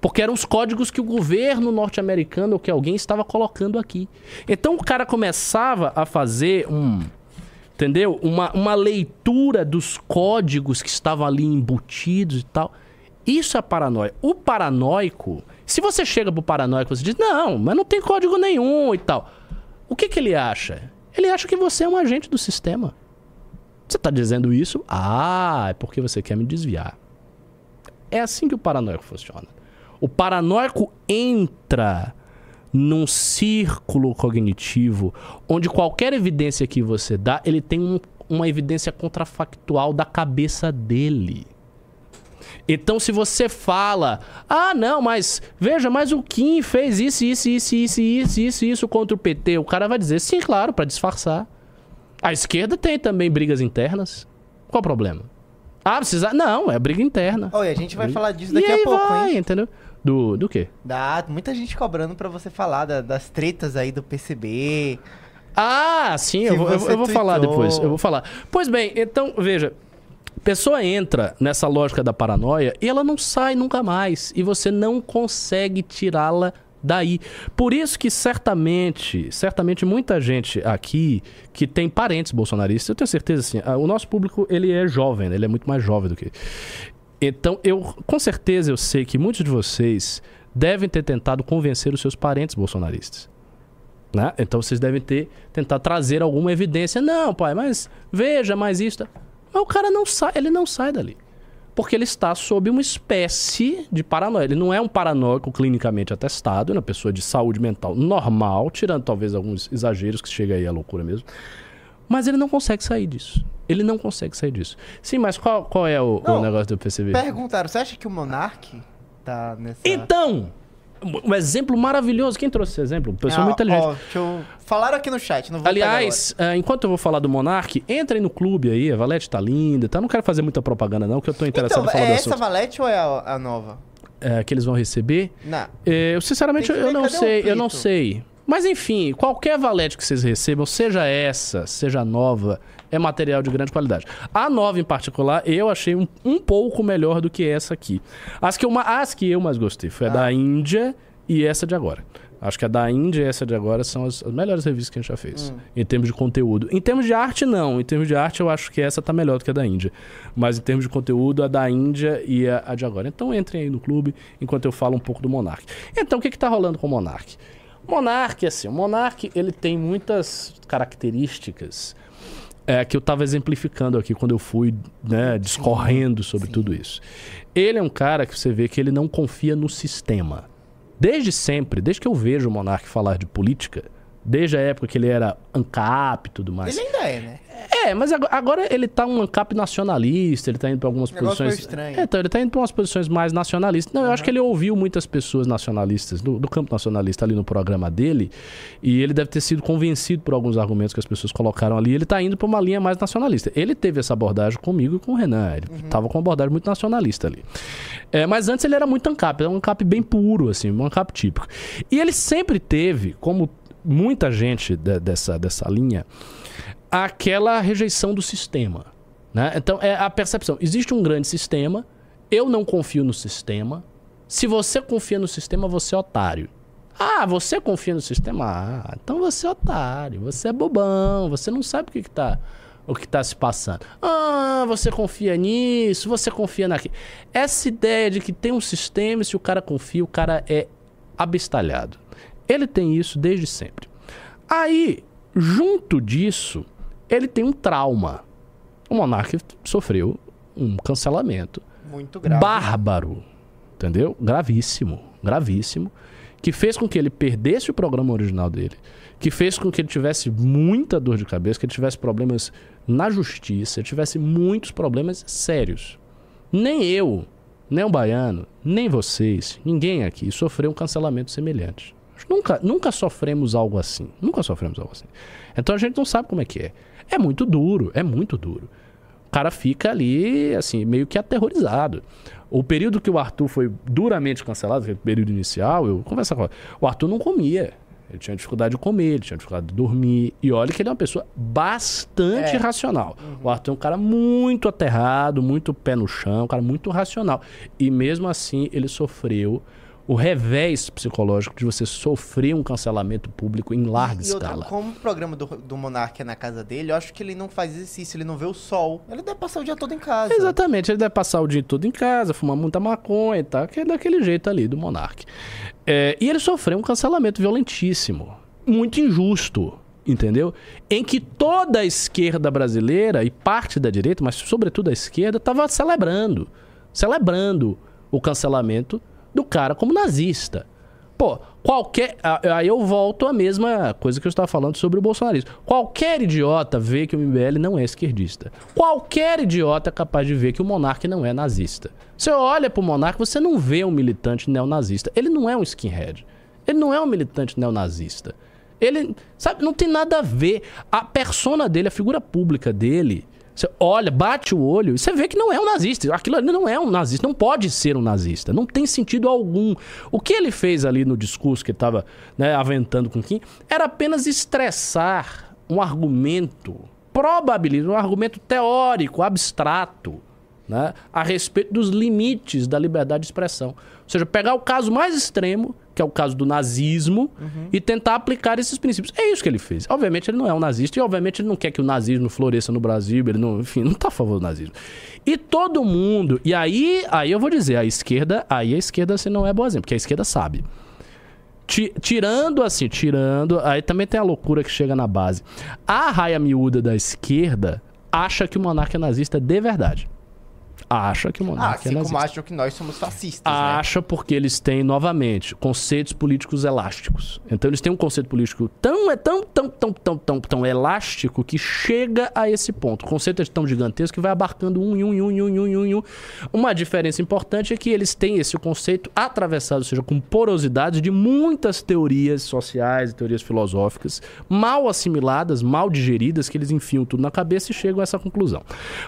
Speaker 1: Porque eram os códigos que o governo norte-americano ou que alguém estava colocando aqui. Então o cara começava a fazer um. Entendeu? Uma, uma leitura dos códigos que estavam ali embutidos e tal. Isso é paranoia. O paranoico, se você chega pro paranoico e você diz, não, mas não tem código nenhum e tal. O que, que ele acha? Ele acha que você é um agente do sistema. Você está dizendo isso? Ah, é porque você quer me desviar. É assim que o paranoico funciona. O paranoico entra num círculo cognitivo onde qualquer evidência que você dá, ele tem um, uma evidência contrafactual da cabeça dele. Então, se você fala, ah, não, mas veja, mas o Kim fez isso, isso, isso, isso, isso, isso, isso contra o PT, o cara vai dizer, sim, claro, para disfarçar. A esquerda tem também brigas internas. Qual o problema? Ah, precisa. Não, é briga interna.
Speaker 2: Oi, a gente vai
Speaker 1: briga...
Speaker 2: falar disso daqui a pouco,
Speaker 1: vai,
Speaker 2: hein?
Speaker 1: entendeu? Do, do quê?
Speaker 2: Dá muita gente cobrando para você falar da, das tretas aí do PCB.
Speaker 1: Ah, sim, eu vou, eu, eu vou falar depois. Eu vou falar. Pois bem, então, veja, pessoa entra nessa lógica da paranoia e ela não sai nunca mais. E você não consegue tirá-la daí. Por isso que certamente, certamente muita gente aqui que tem parentes bolsonaristas, eu tenho certeza assim, o nosso público ele é jovem, né? ele é muito mais jovem do que. Então, eu com certeza eu sei que muitos de vocês devem ter tentado convencer os seus parentes bolsonaristas. Né? Então vocês devem ter tentado trazer alguma evidência. Não, pai, mas veja, mais isso. Mas o cara não sai, ele não sai dali. Porque ele está sob uma espécie de paranoia. Ele não é um paranoico clinicamente atestado, é uma pessoa de saúde mental normal, tirando talvez alguns exageros que chega aí à loucura mesmo. Mas ele não consegue sair disso. Ele não consegue sair disso. Sim, mas qual, qual é o, não, o negócio do PCB?
Speaker 2: Perguntaram, você acha que o Monark tá nessa.
Speaker 1: Então! Um exemplo maravilhoso. Quem trouxe esse exemplo? Pessoa ah, muito inteligente. Ó,
Speaker 2: eu... Falaram aqui no chat, não vou
Speaker 1: Aliás, uh, enquanto eu vou falar do Monark, entrem no clube aí, a Valete tá linda, tá? Não quero fazer muita propaganda não, que eu tô interessado
Speaker 2: então,
Speaker 1: em falar
Speaker 2: é
Speaker 1: do
Speaker 2: essa Valete ou é a, a nova?
Speaker 1: É, que eles vão receber?
Speaker 2: Não.
Speaker 1: É, eu, sinceramente, eu, eu não sei, eu não sei. Mas enfim, qualquer valete que vocês recebam, seja essa, seja nova, é material de grande qualidade. A nova em particular, eu achei um, um pouco melhor do que essa aqui. As que, eu, as que eu mais gostei foi a da ah. Índia e essa de agora. Acho que a da Índia e essa de agora são as, as melhores revistas que a gente já fez. Hum. Em termos de conteúdo. Em termos de arte, não. Em termos de arte, eu acho que essa tá melhor do que a da Índia. Mas em termos de conteúdo, a da Índia e a, a de agora. Então entrem aí no clube enquanto eu falo um pouco do Monark. Então, o que, que tá rolando com o Monark? O Monark, assim, o Monark, ele tem muitas características é, que eu estava exemplificando aqui quando eu fui né, discorrendo sobre Sim. tudo isso. Ele é um cara que você vê que ele não confia no sistema. Desde sempre, desde que eu vejo o Monark falar de política, desde a época que ele era ANCAP e tudo mais.
Speaker 2: Ele ainda é, né?
Speaker 1: É, mas agora ele tá um ANCAP nacionalista, ele tá indo para algumas posições.
Speaker 2: Estranho.
Speaker 1: É, então ele tá indo para umas posições mais nacionalistas. Não, uhum. eu acho que ele ouviu muitas pessoas nacionalistas, do, do, campo nacionalista ali no programa dele, e ele deve ter sido convencido por alguns argumentos que as pessoas colocaram ali. Ele tá indo para uma linha mais nacionalista. Ele teve essa abordagem comigo e com o Renan. Ele uhum. tava com uma abordagem muito nacionalista ali. É, mas antes ele era muito ANCAP, era um ANCAP bem puro, assim, um ANCAP típico. E ele sempre teve, como muita gente de, dessa, dessa linha aquela rejeição do sistema. Né? Então, é a percepção. Existe um grande sistema, eu não confio no sistema. Se você confia no sistema, você é otário. Ah, você confia no sistema? Ah, então você é otário, você é bobão, você não sabe o que está o que está se passando. Ah, você confia nisso, você confia naquilo. Essa ideia de que tem um sistema e se o cara confia, o cara é abestalhado. Ele tem isso desde sempre. Aí, junto disso, ele tem um trauma. O monarca sofreu um cancelamento.
Speaker 2: Muito grave.
Speaker 1: Bárbaro. Entendeu? Gravíssimo. Gravíssimo. Que fez com que ele perdesse o programa original dele. Que fez com que ele tivesse muita dor de cabeça, que ele tivesse problemas na justiça, ele tivesse muitos problemas sérios. Nem eu, nem o baiano, nem vocês, ninguém aqui sofreu um cancelamento semelhante. Nunca, nunca sofremos algo assim. Nunca sofremos algo assim. Então a gente não sabe como é que é. É muito duro, é muito duro. O cara fica ali, assim, meio que aterrorizado. O período que o Arthur foi duramente cancelado, aquele período inicial, eu conversa com o Arthur não comia. Ele tinha dificuldade de comer, ele tinha dificuldade de dormir. E olha que ele é uma pessoa bastante
Speaker 2: É.
Speaker 1: racional. O Arthur é um cara muito aterrado, muito pé no chão, um cara muito racional. E mesmo assim, ele sofreu o revés psicológico de você sofrer um cancelamento público em larga
Speaker 2: E outra,
Speaker 1: escala.
Speaker 2: como o programa do, do Monark é na casa dele, eu acho que ele não faz exercício, ele não vê o sol. Ele deve passar o dia todo em casa.
Speaker 1: Exatamente, ele deve passar o dia todo em casa, fumar muita maconha e tal, que é daquele jeito ali do Monark. É, e ele sofreu um cancelamento violentíssimo, muito injusto, entendeu? Em que toda a esquerda brasileira e parte da direita, mas sobretudo a esquerda, estava celebrando, celebrando o cancelamento do cara como nazista. Pô, qualquer. Aí eu volto à mesma coisa que eu estava falando sobre o bolsonarismo. Qualquer idiota vê que o MBL não é esquerdista. Qualquer idiota é capaz de ver que o monarca não é nazista. Você olha pro monarca, você não vê um militante neonazista. Ele não é um skinhead. Ele não é um militante neonazista. Ele, sabe, não tem nada a ver. A persona dele, a figura pública dele, você olha, bate o olho e você vê que não é um nazista. Aquilo ali não é um nazista, não pode ser um nazista. Não tem sentido algum. O que ele fez ali no discurso que ele estava né, aventando com Kim era apenas estressar um argumento, probabiliza, um argumento teórico, abstrato, né, a respeito dos limites da liberdade de expressão. Ou seja, pegar o caso mais extremo, que é o caso do nazismo, e tentar aplicar esses princípios. É isso que ele fez. Obviamente ele não é um nazista e obviamente ele não quer que o nazismo floresça no Brasil, ele não, enfim, não está a favor do nazismo. E todo mundo, e aí, aí eu vou dizer, a esquerda, aí a esquerda você não é boazinha, porque a esquerda sabe. Ti- Tirando assim, tirando, aí também tem a loucura que chega na base. A raia miúda da esquerda acha que o monarca é nazista de verdade. Acha que o
Speaker 2: Ah,
Speaker 1: monarca
Speaker 2: assim
Speaker 1: é nazista.
Speaker 2: como acham que nós somos fascistas, né?
Speaker 1: Acha porque eles têm, novamente, conceitos políticos elásticos. Então eles têm um conceito político tão, é tão, tão, tão, tão, tão, tão elástico que chega a esse ponto. O conceito é tão gigantesco que vai abarcando um, e um, e um, e um, e um, um, um. Uma diferença importante é que eles têm esse conceito atravessado, ou seja, com porosidades de muitas teorias sociais e teorias filosóficas mal assimiladas, mal digeridas, que eles enfiam tudo na cabeça e chegam a essa conclusão.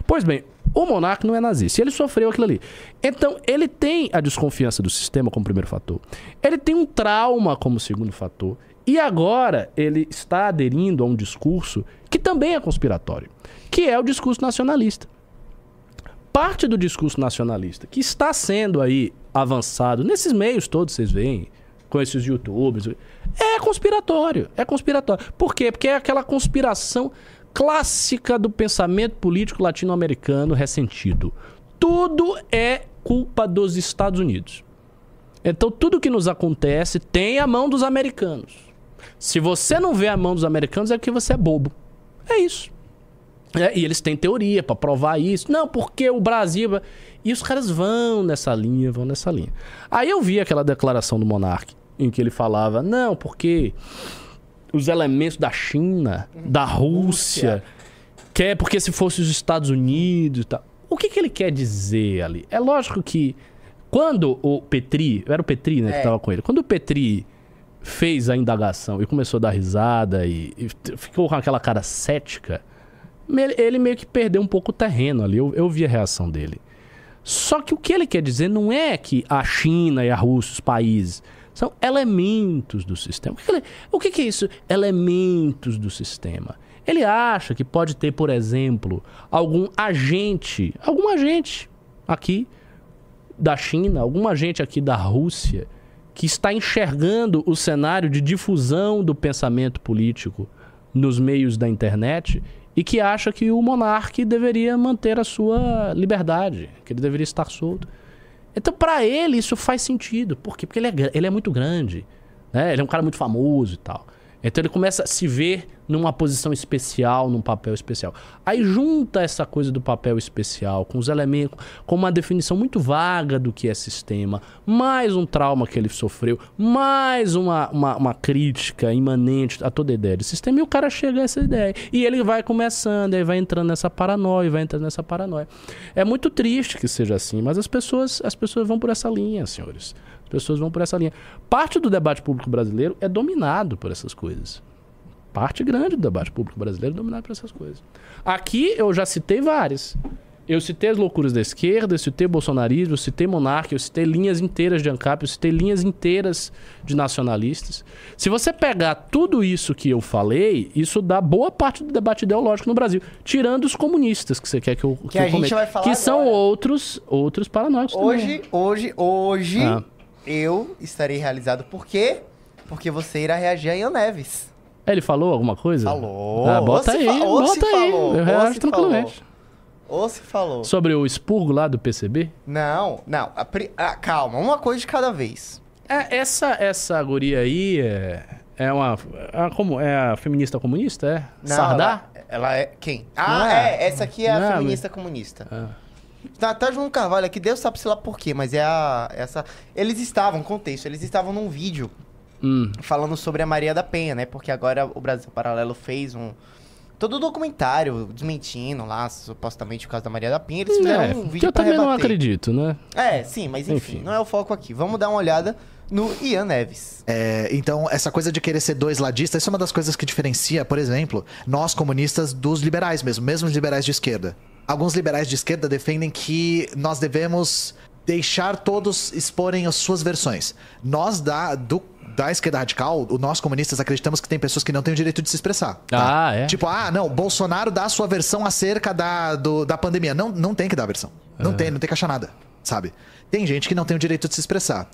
Speaker 1: Pois bem, o monarca não é nazista. E ele sofreu aquilo ali. Então, ele tem a desconfiança do sistema como primeiro fator. Ele tem um trauma como segundo fator. E agora ele está aderindo a um discurso que também é conspiratório, que é o discurso nacionalista. Parte do discurso nacionalista que está sendo aí avançado nesses meios todos, vocês veem, com esses youtubers, é conspiratório. É conspiratório. Por quê? Porque é aquela conspiração clássica do pensamento político latino-americano ressentido. Tudo é culpa dos Estados Unidos. Então, tudo que nos acontece tem a mão dos americanos. Se você não vê a mão dos americanos, é porque você é bobo. É isso. É, e eles têm teoria pra provar isso. Não, porque o Brasil. E os caras vão nessa linha, vão nessa linha. Aí eu vi aquela declaração do Monark, em que ele falava: não, porque os elementos da China, da Rússia, que é porque se fosse os Estados Unidos e tal. O que, que ele quer dizer ali? É lógico que quando o Petri, era o Petri, né, que
Speaker 2: É.
Speaker 1: tava com ele, quando o Petri fez a indagação e começou a dar risada e, e ficou com aquela cara cética, me- ele meio que perdeu um pouco o terreno ali. Eu, eu vi a reação dele. Só que o que ele quer dizer não é que a China e a Rússia, os países, são elementos do sistema. O que, que ele- o que que é isso? Elementos do sistema. Ele acha que pode ter, por exemplo, algum agente, algum agente aqui da China, algum agente aqui da Rússia, que está enxergando o cenário de difusão do pensamento político nos meios da internet e que acha que o monarca deveria manter a sua liberdade, que ele deveria estar solto. Então, para ele, isso faz sentido. Por quê? Porque ele é, ele é muito grande. Né? Ele é um cara muito famoso e tal. Então, ele começa a se ver numa posição especial, num papel especial. Aí junta essa coisa do papel especial com os elementos, com uma definição muito vaga do que é sistema, mais um trauma que ele sofreu, mais uma, uma, uma crítica imanente a toda ideia de sistema, e o cara chega a essa ideia. E ele vai começando, aí vai entrando nessa paranoia, vai entrando nessa paranoia. É muito triste que seja assim, mas as pessoas, as pessoas vão por essa linha, senhores. As pessoas vão por essa linha. Parte do debate público brasileiro é dominado por essas coisas. Parte grande do debate público brasileiro é dominado por essas coisas. Aqui eu já citei várias. Eu citei as loucuras da esquerda, eu citei bolsonarismo, eu citei monarquia, eu citei linhas inteiras de ANCAP, eu citei linhas inteiras de nacionalistas. Se você pegar tudo isso que eu falei, isso dá boa parte do debate ideológico no Brasil. Tirando os comunistas, que você quer que eu
Speaker 2: Que a gente
Speaker 1: comente.
Speaker 2: vai falar
Speaker 1: Que são
Speaker 2: agora.
Speaker 1: outros, outros paranoicos também.
Speaker 2: Hoje, hoje, hoje,
Speaker 1: Ah.
Speaker 2: Eu estarei realizado. Por quê? Porque você irá reagir a Ian Neves.
Speaker 1: Ele falou alguma coisa?
Speaker 2: Falou.
Speaker 1: Ah, bota aí, bota aí.
Speaker 2: falou,
Speaker 1: eu reajo tranquilamente.
Speaker 2: Ou se falou.
Speaker 1: Sobre o expurgo lá do PCB?
Speaker 2: Não, não. a pri- ah, calma, uma coisa de cada vez.
Speaker 1: É, essa, essa guria aí é, é uma. É, a como, é a feminista comunista? É?
Speaker 2: Não,
Speaker 1: Sardá?
Speaker 2: Ela, ela é quem? Ah, é.
Speaker 1: é?
Speaker 2: Essa aqui é a
Speaker 1: Não é,
Speaker 2: feminista comunista.
Speaker 1: Ah.
Speaker 2: Tá, tá João Carvalho aqui, Deus sabe se lá por quê, mas é a. Essa. Eles estavam, contexto, eles estavam num vídeo
Speaker 1: Hum.
Speaker 2: falando sobre a Maria da Penha, né? Porque agora o Brasil Paralelo fez um. Todo o documentário desmentindo lá, supostamente o caso da Maria da Penha, eles fizeram
Speaker 1: É,
Speaker 2: um
Speaker 1: que
Speaker 2: vídeo
Speaker 1: eu
Speaker 2: pra
Speaker 1: também não
Speaker 2: rebater.
Speaker 1: acredito, né?
Speaker 2: É, sim, mas enfim,
Speaker 1: Enfim.
Speaker 2: não é o foco aqui. Vamos dar uma olhada no Ian Neves.
Speaker 3: É, então, essa coisa de querer ser dois ladistas, isso é uma das coisas que diferencia, por exemplo, nós comunistas dos liberais mesmo, mesmo os liberais de esquerda. Alguns liberais de esquerda defendem que nós devemos deixar todos exporem as suas versões. Nós da, do- da esquerda radical, o- nós comunistas acreditamos que tem pessoas que não têm o direito de se expressar. tá?
Speaker 1: Ah, é?
Speaker 3: Tipo, ah, não, Bolsonaro dá a sua versão acerca da, do- da pandemia. Não, não tem que dar a versão. Não tem, não tem que achar nada, sabe? Tem gente que não tem o direito de se expressar.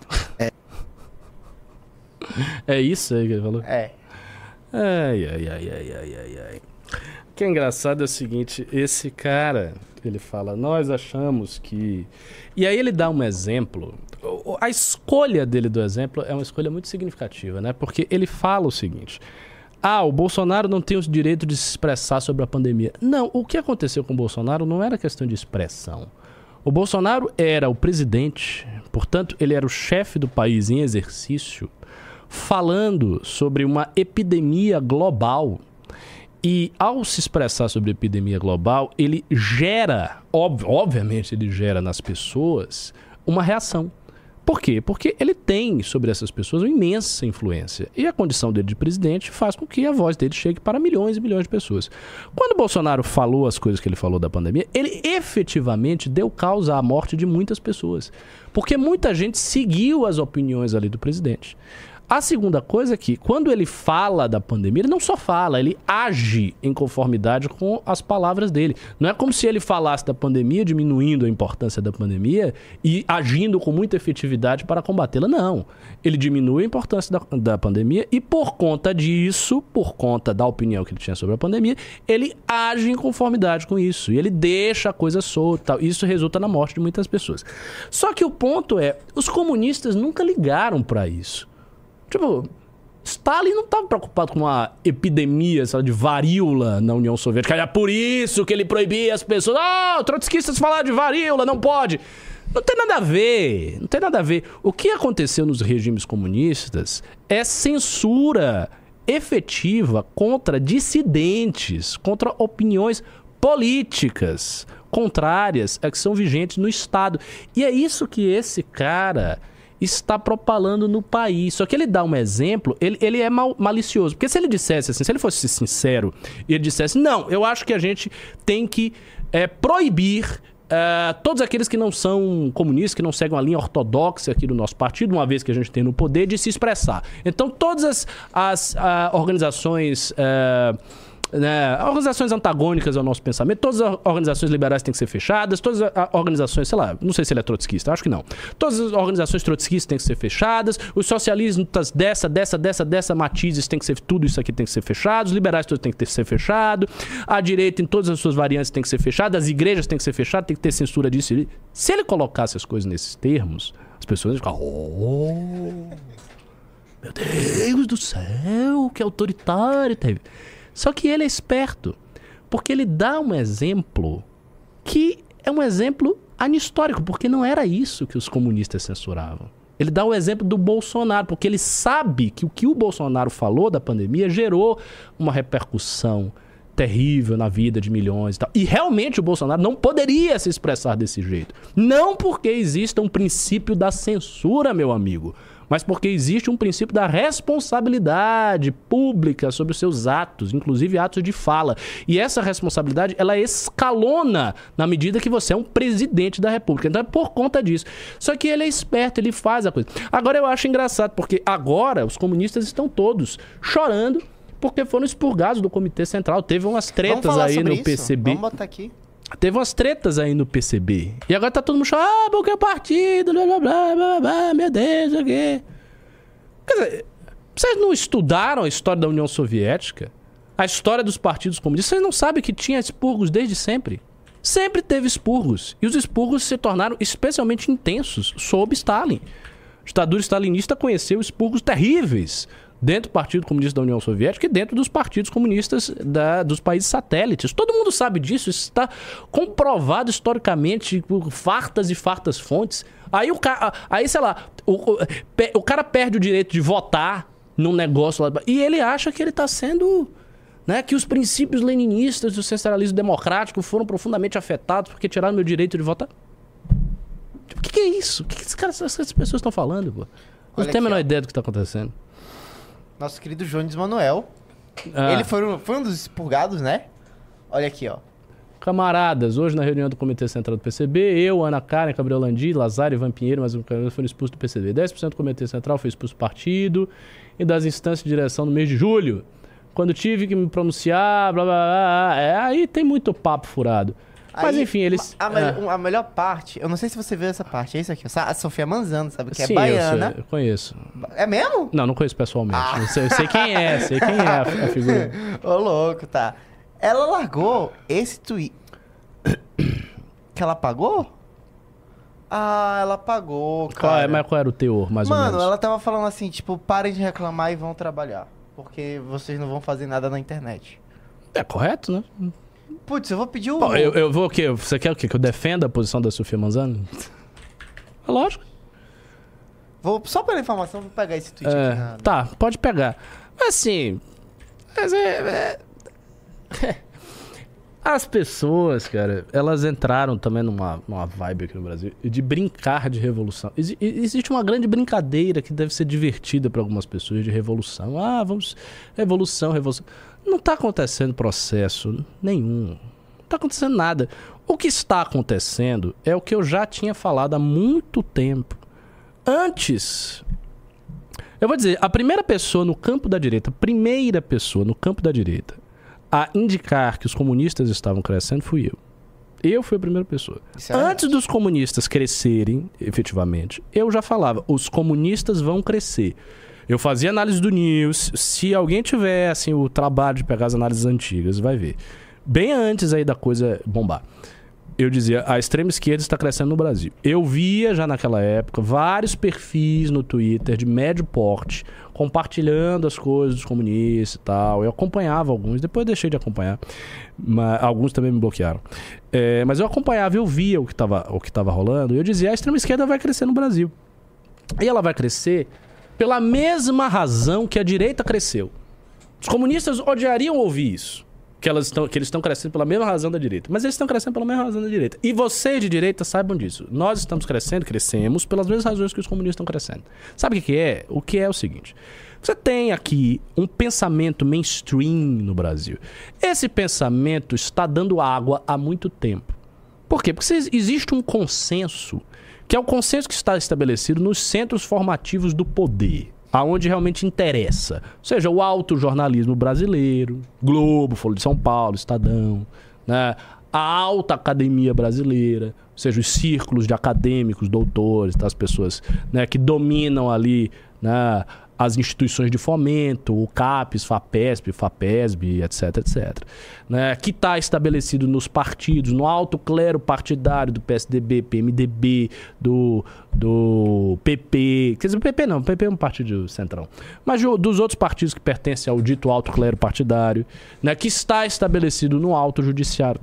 Speaker 1: É *laughs* isso aí que ele falou?
Speaker 2: É.
Speaker 1: Ai, ai, ai, ai, ai, ai, ai. O que é engraçado é o seguinte, esse cara, ele fala, nós achamos que... E aí ele dá um exemplo, a escolha dele do exemplo é uma escolha muito significativa, né? Porque ele fala o seguinte, ah, o Bolsonaro não tem o direito de se expressar sobre a pandemia. Não, o que aconteceu com o Bolsonaro não era questão de expressão. O Bolsonaro era o presidente, portanto, ele era o chefe do país em exercício, falando sobre uma epidemia global. E ao se expressar sobre a epidemia global, ele gera, ob- obviamente, ele gera nas pessoas uma reação. Por quê? Porque ele tem sobre essas pessoas uma imensa influência. E a condição dele de presidente faz com que a voz dele chegue para milhões e milhões de pessoas. Quando Bolsonaro falou as coisas que ele falou da pandemia, ele efetivamente deu causa à morte de muitas pessoas. Porque muita gente seguiu as opiniões ali do presidente. A segunda coisa é que, quando ele fala da pandemia, ele não só fala, ele age em conformidade com as palavras dele. Não é como se ele falasse da pandemia, diminuindo a importância da pandemia e agindo com muita efetividade para combatê-la. Não. Ele diminui a importância da, da pandemia e, por conta disso, por conta da opinião que ele tinha sobre a pandemia, ele age em conformidade com isso. E ele deixa a coisa solta. Isso resulta na morte de muitas pessoas. Só que o ponto é, os comunistas nunca ligaram para isso. Tipo, Stalin não estava preocupado com uma epidemia sabe, de varíola na União Soviética. É por isso que ele proibia as pessoas. Ah, trotskistas falaram de varíola, não pode. Não tem nada a ver. Não tem nada a ver. O que aconteceu nos regimes comunistas é censura efetiva contra dissidentes, contra opiniões políticas contrárias a que são vigentes no Estado. E é isso que esse cara está propalando no país. Só que ele dá um exemplo, ele, ele é mal- malicioso. Porque se ele dissesse assim, se ele fosse sincero e ele dissesse, não, eu acho que a gente tem que é, proibir é, todos aqueles que não são comunistas, que não seguem a linha ortodoxa aqui do nosso partido, uma vez que a gente tem no poder, de se expressar. Então, todas as, as, ah, organizações. é, né, organizações antagônicas ao nosso pensamento, todas as organizações liberais têm que ser fechadas, todas as organizações, sei lá, não sei se ele é trotskista, acho que não. Todas as organizações trotskistas têm que ser fechadas, os socialistas dessa, dessa, dessa, dessa matizes tem que ser, tudo isso aqui tem que ser fechado, os liberais todos têm que ser fechado, a direita em todas as suas variantes tem que ser fechada, as igrejas têm que ser fechadas, tem que ter censura disso. Se ele colocasse as coisas nesses termos, as pessoas iam ficar, oh, meu Deus do céu, que autoritário teve. Só que ele é esperto, porque ele dá um exemplo que é um exemplo anistórico, porque não era isso que os comunistas censuravam. Ele dá o exemplo do Bolsonaro, porque ele sabe que o que o Bolsonaro falou da pandemia gerou uma repercussão terrível na vida de milhões e tal. E realmente o Bolsonaro não poderia se expressar desse jeito. Não porque exista um princípio da censura, meu amigo, mas porque existe um princípio da responsabilidade pública sobre os seus atos, inclusive atos de fala. E essa responsabilidade, ela escalona na medida que você é um presidente da República. Então é por conta disso. Só que ele é esperto, ele faz a coisa. Agora eu acho engraçado, porque agora os comunistas estão todos chorando porque foram expurgados do Comitê Central. Teve umas tretas aí no
Speaker 2: isso?
Speaker 1: PCB.
Speaker 2: Vamos botar aqui.
Speaker 1: Teve umas tretas aí no PCB. E agora tá todo mundo chorando, ah, porque é partido, blá blá blá, blá, blá, meu Deus, o quê? Quer dizer, vocês não estudaram a história da União Soviética? A história dos partidos comunistas? Vocês não sabem que tinha expurgos desde sempre? Sempre teve expurgos. E os expurgos se tornaram especialmente intensos sob Stalin. A ditadura stalinista conheceu expurgos terríveis dentro do Partido Comunista da União Soviética e dentro dos partidos comunistas da- dos países satélites. Todo mundo sabe disso, isso está comprovado historicamente por fartas e fartas fontes. Aí o cara, aí sei lá, o, o, o cara perde o direito de votar num negócio lá e ele acha que ele está sendo né, que os princípios leninistas do centralismo democrático foram profundamente afetados porque tiraram meu direito de votar. O que, que é isso? O que, que esses caras, essas pessoas estão falando? Pô? Não
Speaker 2: Olha
Speaker 1: tem a menor
Speaker 2: ó.
Speaker 1: ideia do que está acontecendo.
Speaker 2: Nosso querido Jones Manuel.
Speaker 1: Ah.
Speaker 2: Ele foi um, foi um dos expurgados, né? Olha aqui, ó.
Speaker 1: Camaradas, hoje na reunião do Comitê Central do PCB, eu, Ana Karen, Gabriel Landi, Lazar, Ivan Pinheiro, mais um cara foram expulsos do PCB. 10% do Comitê Central foi expulso do partido e das instâncias de direção no mês de julho. Quando tive que me pronunciar, blá blá blá. blá. É, aí tem muito papo furado. Mas
Speaker 2: Aí,
Speaker 1: enfim, eles.
Speaker 2: A,
Speaker 1: ah.
Speaker 2: a melhor parte, eu não sei se você viu essa parte, é isso aqui, ó. A Sofia Manzano, sabe? Que
Speaker 1: Sim,
Speaker 2: é baiana.
Speaker 1: Eu, sei, eu conheço.
Speaker 2: É mesmo?
Speaker 1: Não, não conheço pessoalmente.
Speaker 2: Ah.
Speaker 1: Eu, sei, eu sei quem é, *laughs* sei quem é a, a figura.
Speaker 2: Ô, louco, tá. Ela largou esse tweet. *coughs* que ela pagou? Ah, ela pagou, cara.
Speaker 1: Qual, é, mas qual era o teor, mais ou
Speaker 2: Mano,
Speaker 1: menos?
Speaker 2: ela tava falando assim, tipo, parem de reclamar e vão trabalhar. Porque vocês não vão fazer nada na internet.
Speaker 1: É correto, né?
Speaker 2: Putz, eu vou pedir o.
Speaker 1: Pô, eu, eu vou o quê? Você quer o quê? Que eu defenda a posição da Sofia Manzano? *laughs* É lógico.
Speaker 2: Vou, só pela informação, vou pegar esse tweet
Speaker 1: É,
Speaker 2: aqui na.
Speaker 1: Tá, pode pegar. Mas assim. Mas é, é- *laughs* As pessoas, cara, elas entraram também numa, numa vibe aqui no Brasil de brincar de revolução. Exi- existe uma grande brincadeira que deve ser divertida para algumas pessoas de revolução. Ah, vamos. Revolução, revolução. Não tá acontecendo processo nenhum. Não tá acontecendo nada. O que está acontecendo é o que eu já tinha falado há muito tempo. Antes eu vou dizer, a primeira pessoa no campo da direita, primeira pessoa no campo da direita, a indicar que os comunistas estavam crescendo fui eu. Eu fui a primeira pessoa.
Speaker 2: É
Speaker 1: Antes dos comunistas crescerem, efetivamente, eu já falava, os comunistas vão crescer. Eu fazia análise do News. Se alguém tiver assim, o trabalho de pegar as análises antigas, vai ver. Bem antes aí da coisa bombar eu dizia, a extrema esquerda está crescendo no Brasil. Eu via já naquela época vários perfis no Twitter de médio porte compartilhando as coisas dos comunistas e tal. Eu acompanhava alguns, depois deixei de acompanhar. Mas alguns também me bloquearam. É, mas eu acompanhava, eu via o que estava o que rolando e eu dizia, a extrema esquerda vai crescer no Brasil. E ela vai crescer pela mesma razão que a direita cresceu. Os comunistas odiariam ouvir isso. Que, elas estão, que eles estão crescendo pela mesma razão da direita. Mas eles estão crescendo pela mesma razão da direita. E vocês de direita saibam disso. Nós estamos crescendo, crescemos pelas mesmas razões que os comunistas estão crescendo. Sabe o que, que é? O que é o seguinte. Você tem aqui um pensamento mainstream no Brasil. Esse pensamento está dando água há muito tempo. Por quê? Porque existe um consenso, que é o consenso que está estabelecido nos centros formativos do poder, aonde realmente interessa. Ou seja, o alto jornalismo brasileiro, Globo, Folha de São Paulo, Estadão, né? a alta academia brasileira, ou seja, os círculos de acadêmicos, doutores, tá? as pessoas né, que dominam ali né, as instituições de fomento, o CAPES, FAPESP, FAPESB, etc, etc. Né, que está estabelecido nos partidos, no alto clero partidário do PSDB, PMDB, do, do PP. Quer dizer, PP não, PP é um partido centrão. Mas dos outros partidos que pertencem ao dito alto clero partidário, né, que está estabelecido no alto judiciário.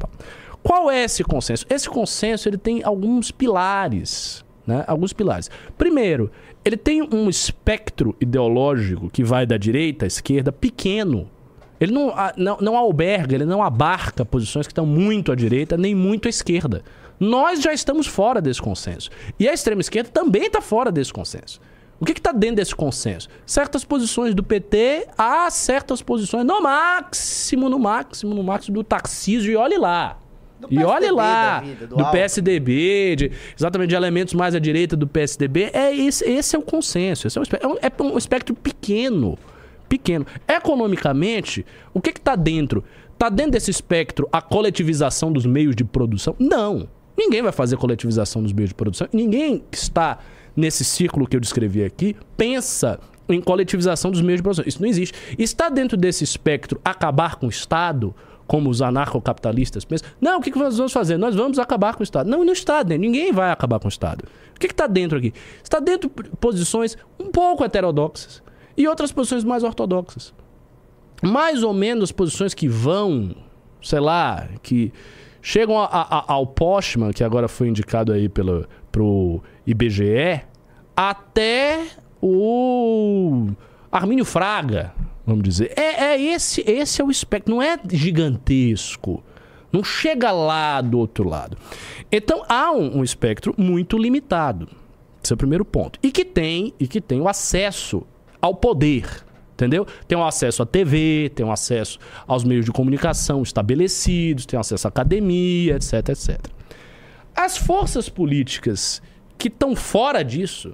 Speaker 1: Qual é esse consenso? Esse consenso ele tem alguns pilares. Né? Alguns pilares. Primeiro, ele tem um espectro ideológico que vai da direita à esquerda pequeno. Ele não, não, não alberga, ele não abarca posições que estão muito à direita nem muito à esquerda. Nós já estamos fora desse consenso. E a extrema esquerda também está fora desse consenso. O que está dentro desse consenso? Certas posições do PT há certas posições, no máximo, no máximo, no máximo do Tarcísio, e olhe lá.
Speaker 2: Do
Speaker 1: e olhe lá,
Speaker 2: da vida, do
Speaker 1: do. PSDB, de- exatamente de elementos mais à direita do PSDB, é esse, esse é o consenso. Esse é, um, é um- é um espectro pequeno. Pequeno. Economicamente, o que está dentro? Está dentro desse espectro a coletivização dos meios de produção? Não. Ninguém vai fazer coletivização dos meios de produção. Ninguém que está nesse círculo que eu descrevi aqui pensa em coletivização dos meios de produção. Isso não existe. Está dentro desse espectro acabar com o Estado, como os anarcocapitalistas pensam? Não, o que que nós vamos fazer? Nós vamos acabar com o Estado. Não, não está dentro. Ninguém vai acabar com o Estado. O que está dentro aqui? Está dentro de posições um pouco heterodoxas e outras posições mais ortodoxas. Mais ou menos posições que vão, sei lá, que chegam a- a- ao Postman, que agora foi indicado aí pelo, pro IBGE, até o Armínio Fraga, vamos dizer. É, é esse, esse é o espectro, não é gigantesco. Não chega lá do outro lado. Então há um, um espectro muito limitado. Esse é o primeiro ponto. E que tem, e que tem o acesso ao poder. Entendeu? Tem o acesso à TV, tem o acesso aos meios de comunicação estabelecidos, tem acesso à academia, etc, etc. As forças políticas que estão fora disso,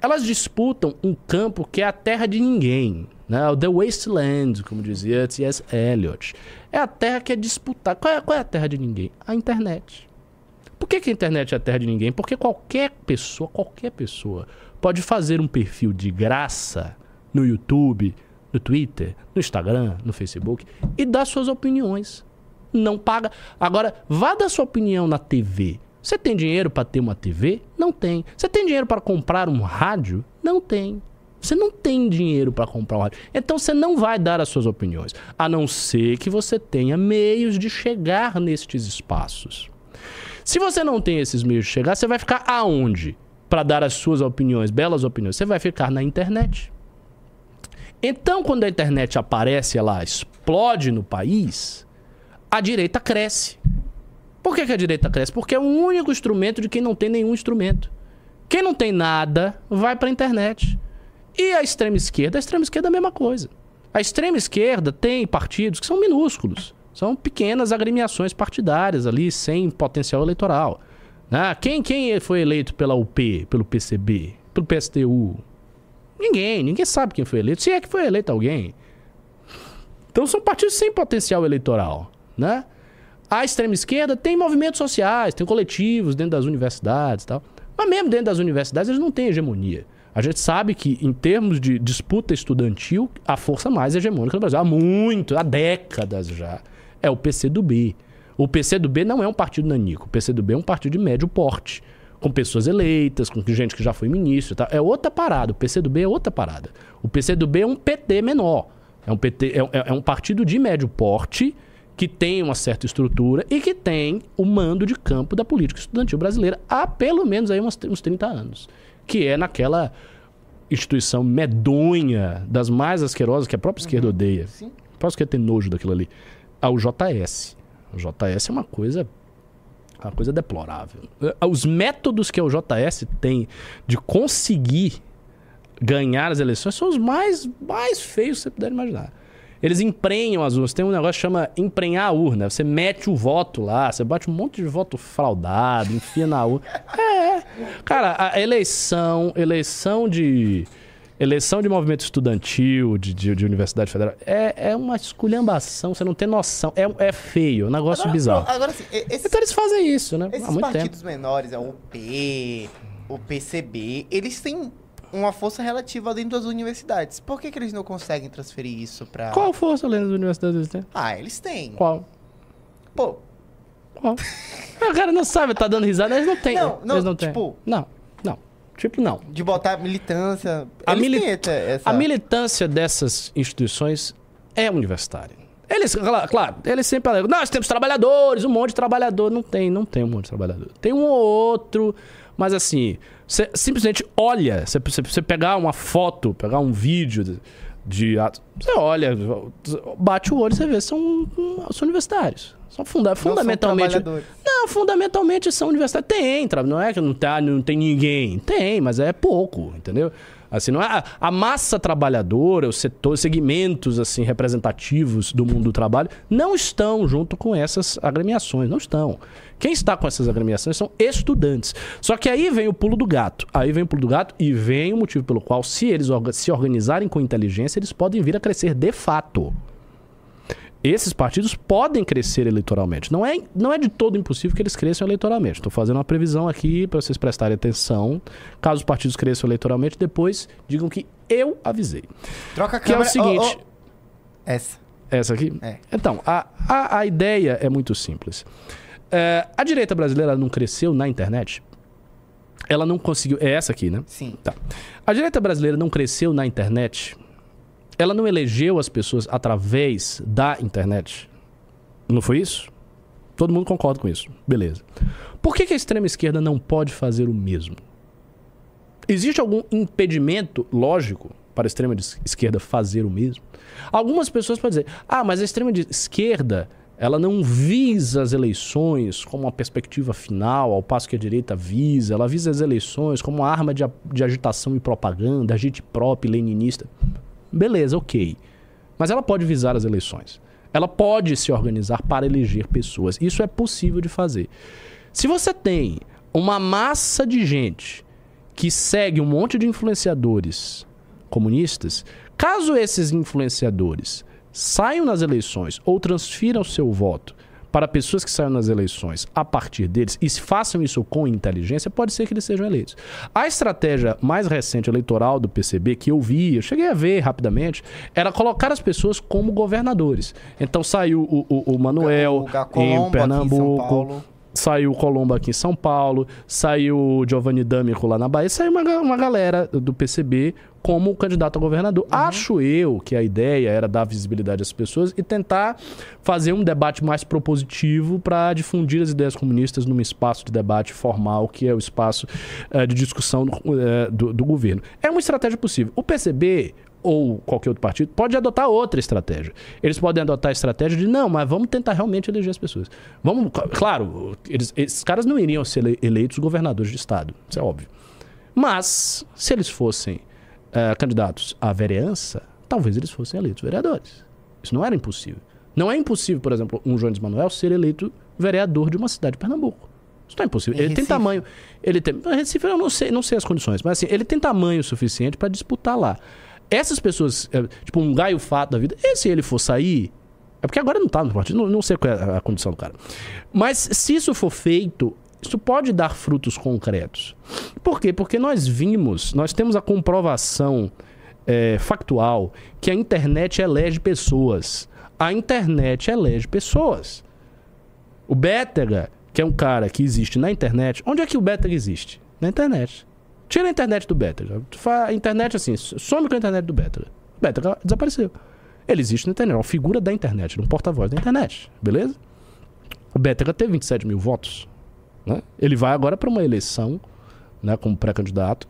Speaker 1: elas disputam um campo que é a terra de ninguém. Né? O The Wasteland, como dizia T.S. Eliot. É a terra que é disputada. Qual é, qual é a terra de ninguém? A internet. Por que, que a internet é a terra de ninguém? Porque qualquer pessoa, qualquer pessoa, pode fazer um perfil de graça no YouTube, no Twitter, no Instagram, no Facebook e dar suas opiniões. Não paga. Agora, vá dar sua opinião na TV. Você tem dinheiro para ter uma TV? Não tem. Você tem dinheiro para comprar um rádio? Não tem. Você não tem dinheiro para comprar um rádio. Então você não vai dar as suas opiniões, a não ser que você tenha meios de chegar nestes espaços. Se você não tem esses meios de chegar, você vai ficar aonde? Para dar as suas opiniões, belas opiniões. Você vai ficar na internet. Então, quando a internet aparece, ela explode no país, a direita cresce. Por que, que a direita cresce? Porque é o único instrumento de quem não tem nenhum instrumento. Quem não tem nada vai para a internet. E a extrema esquerda? A extrema esquerda é a mesma coisa. A extrema esquerda tem partidos que são minúsculos. São pequenas agremiações partidárias ali, sem potencial eleitoral. né? quem, quem foi eleito pela UP, pelo PCB, pelo PSTU? Ninguém, ninguém sabe quem foi eleito. Se é que foi eleito alguém. Então são partidos sem potencial eleitoral, né? A extrema esquerda tem movimentos sociais, tem coletivos dentro das universidades e tal. Mas mesmo dentro das universidades eles não têm hegemonia. A gente sabe que, em termos de disputa estudantil, a força mais hegemônica no Brasil, há muito, há décadas já, é o PCdoB. O PCdoB não é um partido nanico. O PCdoB é um partido de médio porte, com pessoas eleitas, com gente que já foi ministro e tal. É outra parada. O PCdoB é outra parada. O PCdoB é um PT menor. É um, PT, é, é- é um partido de médio porte que tem uma certa estrutura e que tem o mando de campo da política estudantil brasileira há pelo menos aí uns, uns 30 anos. Que é naquela instituição medonha, das mais asquerosas, que a própria esquerda odeia.
Speaker 2: Sim.
Speaker 1: A própria esquerda tem nojo daquilo ali. Ao JS. O JS é uma coisa. Uma coisa deplorável. Eh, Os métodos que o JS tem de conseguir ganhar as eleições são os mais, mais feios que você puder imaginar. Eles emprenham as urnas. Tem um negócio que chama emprenhar a urna. Você mete o voto lá, você bate um monte de voto fraudado, enfia na urna. *laughs* É. Cara, a eleição, eleição de. Eleição de movimento estudantil, de, de, de Universidade Federal, é, é uma esculhambação, você não tem noção. É, é feio, é um negócio
Speaker 2: Agora,
Speaker 1: bizarro.
Speaker 2: agora assim, esses,
Speaker 1: Então eles fazem isso, né?
Speaker 2: esses
Speaker 1: Há muito tempo.
Speaker 2: partidos menores, a UP, o PCB, eles têm uma força relativa dentro das universidades. Por que, que eles não conseguem transferir isso pra.
Speaker 1: Qual força além das universidades eles têm?
Speaker 2: Ah, eles têm.
Speaker 1: Qual?
Speaker 2: Pô,
Speaker 1: Qual? o cara não sabe, tá dando risada, eles não têm.
Speaker 2: Não, não,
Speaker 1: eles não têm.
Speaker 2: tipo-
Speaker 1: Não, não. Tipo, não.
Speaker 2: de botar militância.
Speaker 1: A mili-
Speaker 2: têm essa-
Speaker 1: A militância dessas instituições é universitária. Eles, claro, claro, eles sempre alegam, nós temos trabalhadores, um monte de trabalhador. Não tem, não tem um monte de trabalhador. Tem um ou outro, mas assim, você simplesmente olha, você, você, pegar uma foto, pegar um vídeo de, você olha, bate o olho e você vê, são, são universitários. São funda,
Speaker 2: não são
Speaker 1: fundamentalmente.
Speaker 2: trabalhadores.
Speaker 1: Não, fundamentalmente são universitários. Tem, não é que não, tá, não tem ninguém. Tem, mas é pouco, entendeu? Assim, não é a, a massa trabalhadora, os setores, segmentos assim representativos do mundo do trabalho não estão junto com essas agremiações, não estão. Quem está com essas agremiações são estudantes. Só que aí vem o pulo do gato. Aí vem o pulo do gato e vem o motivo pelo qual, se eles se organizarem com inteligência, eles podem vir a crescer de fato. Esses partidos podem crescer eleitoralmente. Não é, não é de todo impossível que eles cresçam eleitoralmente. Estou fazendo uma previsão aqui para vocês prestarem atenção. Caso os partidos cresçam eleitoralmente, depois digam que eu avisei.
Speaker 2: Troca a
Speaker 1: Que é o
Speaker 2: câmera.
Speaker 1: seguinte.
Speaker 2: Oh, oh. Essa.
Speaker 1: Essa aqui?
Speaker 2: É.
Speaker 1: Então, a, a, a ideia é muito simples. É, a direita brasileira não cresceu na internet? Ela não conseguiu. É essa aqui, né?
Speaker 2: Sim.
Speaker 1: Tá. A direita brasileira não cresceu na internet? Ela não elegeu as pessoas através da internet? Não foi isso? Todo mundo concorda com isso. Beleza. Por que, que a extrema esquerda não pode fazer o mesmo? Existe algum impedimento lógico para a extrema esquerda fazer o mesmo? Algumas pessoas podem dizer: ah, mas a extrema de esquerda ela não visa as eleições como uma perspectiva final, ao passo que a direita visa. Ela visa as eleições como uma arma de, de agitação e propaganda, agite próprio, leninista. Beleza, ok. Mas ela pode visar as eleições. Ela pode se organizar para eleger pessoas. Isso é possível de fazer. Se você tem uma massa de gente que segue um monte de influenciadores comunistas, caso esses influenciadores saiam nas eleições ou transfiram seu voto para pessoas que saiam nas eleições a partir deles e se façam isso com inteligência, pode ser que eles sejam eleitos. A estratégia mais recente eleitoral do PCB que eu vi, eu cheguei a ver rapidamente, era colocar as pessoas como governadores. Então saiu o, o, o Manuel
Speaker 2: O
Speaker 1: em Pernambuco. Saiu o Colombo aqui em São Paulo, saiu o Giovanni D'Amico lá na Bahia, saiu uma, uma galera do PCB como candidato a governador. Acho eu que a ideia era dar visibilidade às pessoas e tentar fazer um debate mais propositivo para difundir as ideias comunistas num espaço de debate formal, que é o espaço eh, de discussão do, eh, do- do governo. É uma estratégia possível. O PCB ou qualquer outro partido, pode adotar outra estratégia. Eles podem adotar a estratégia de não, mas vamos tentar realmente eleger as pessoas. Vamos, claro, eles, esses caras não iriam ser ele- eleitos governadores de estado, isso é óbvio. Mas se eles fossem eh, candidatos à vereança, talvez eles fossem eleitos vereadores. Isso não era impossível. Não é impossível, por exemplo, um Jones Manuel ser eleito vereador de uma cidade de Pernambuco. Isso não é impossível.
Speaker 2: Em
Speaker 1: Ele tem
Speaker 2: Recife?
Speaker 1: tamanho. Ele tem. Recife eu não sei, não sei as condições, mas assim, ele tem tamanho suficiente para disputar lá. Essas pessoas, é, tipo um Gaio Fato da vida, e se ele for sair. É porque agora não tá no partido, não, não sei qual é a- condição do cara. Mas se isso for feito, isso pode dar frutos concretos. Por quê? Porque nós vimos, nós temos a comprovação é, factual que a internet elege pessoas. A internet elege pessoas. O Bétega, que é um cara que existe na internet. Onde é que o Bétega existe? Na internet. Tira a internet do fa- A internet assim, some com a internet do Bétega. O Bétega desapareceu. Ele existe na internet, é uma figura da internet, um porta-voz da internet, beleza? O Bétega teve 27 mil votos. Né? Ele vai agora para uma eleição né, como pré-candidato.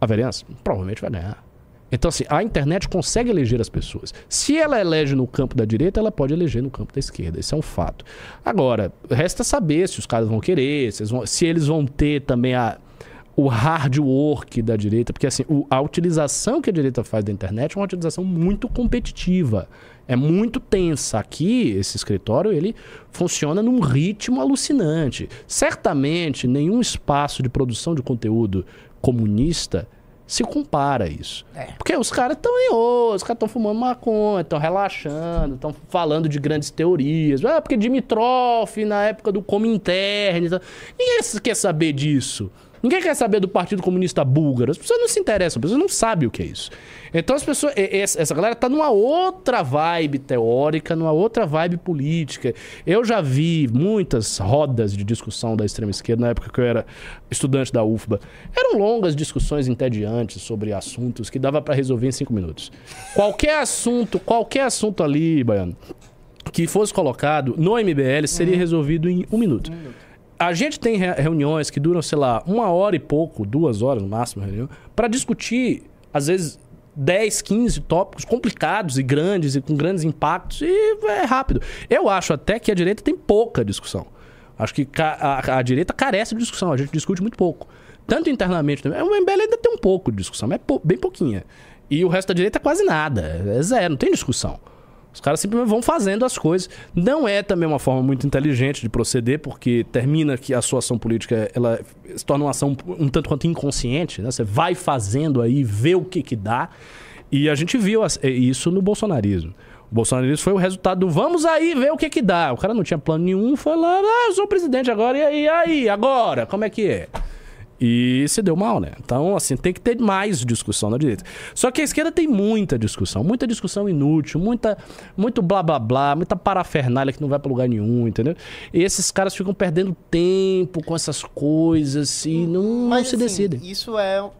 Speaker 1: A vereança provavelmente vai ganhar. Então, assim, a internet consegue eleger as pessoas. Se ela elege no campo da direita, ela pode eleger no campo da esquerda. Isso é um fato. Agora, resta saber se os caras vão querer, se eles vão, se eles vão ter também a, o hard work da direita, porque assim, a utilização que a direita faz da internet é uma utilização muito competitiva. É muito tensa. Aqui, esse escritório, ele funciona num ritmo alucinante. Certamente, nenhum espaço de produção de conteúdo comunista se compara a isso.
Speaker 2: É.
Speaker 1: Porque os caras estão em os caras estão fumando maconha, estão relaxando, estão falando de grandes teorias. Ah, porque Dimitrov, na época do Comintern. Então... Ninguém quer saber disso. Ninguém quer saber do Partido Comunista Búlgaro. As pessoas não se interessam, as pessoas não sabem o que é isso. Então as pessoas. Essa galera tá numa outra vibe teórica, numa outra vibe política. Eu já vi muitas rodas de discussão da extrema esquerda na época que eu era estudante da UFBA. Eram longas discussões entediantes sobre assuntos que dava para resolver em cinco minutos. Qualquer assunto, qualquer assunto ali, Baiano, que fosse colocado no MBL seria resolvido em um minuto. A gente tem re- reuniões que duram, sei lá, uma hora e pouco, duas horas no máximo, reunião, para discutir, às vezes, 10, 15 tópicos complicados e grandes e com grandes impactos e é rápido. Eu acho até que a direita tem pouca discussão. Acho que ca- a, a direita carece de discussão, a gente discute muito pouco. tanto internamente. O MBL ainda tem um pouco de discussão, mas é pou, bem pouquinha. E o resto da direita é quase nada. É zero, não tem discussão. Os caras simplesmente vão fazendo as coisas. Não é também uma forma muito inteligente de proceder, porque termina que a sua ação política ela se torna uma ação um tanto quanto inconsciente. Né? Você vai fazendo aí, vê o que que dá. E a gente viu isso no bolsonarismo. O bolsonarismo foi o resultado do vamos aí ver o que que dá. O cara não tinha plano nenhum, foi lá, ah, eu sou presidente agora, e aí, e aí, agora? Como é que é? E se deu mal, né? Então, assim, tem que ter mais discussão na direita. Só que a esquerda tem muita discussão, muita discussão inútil, muita, muito blá blá blá, muita parafernália que não vai para lugar nenhum, entendeu? E esses caras ficam perdendo tempo com essas coisas e não, Mas, não se assim, decidem.
Speaker 2: Isso é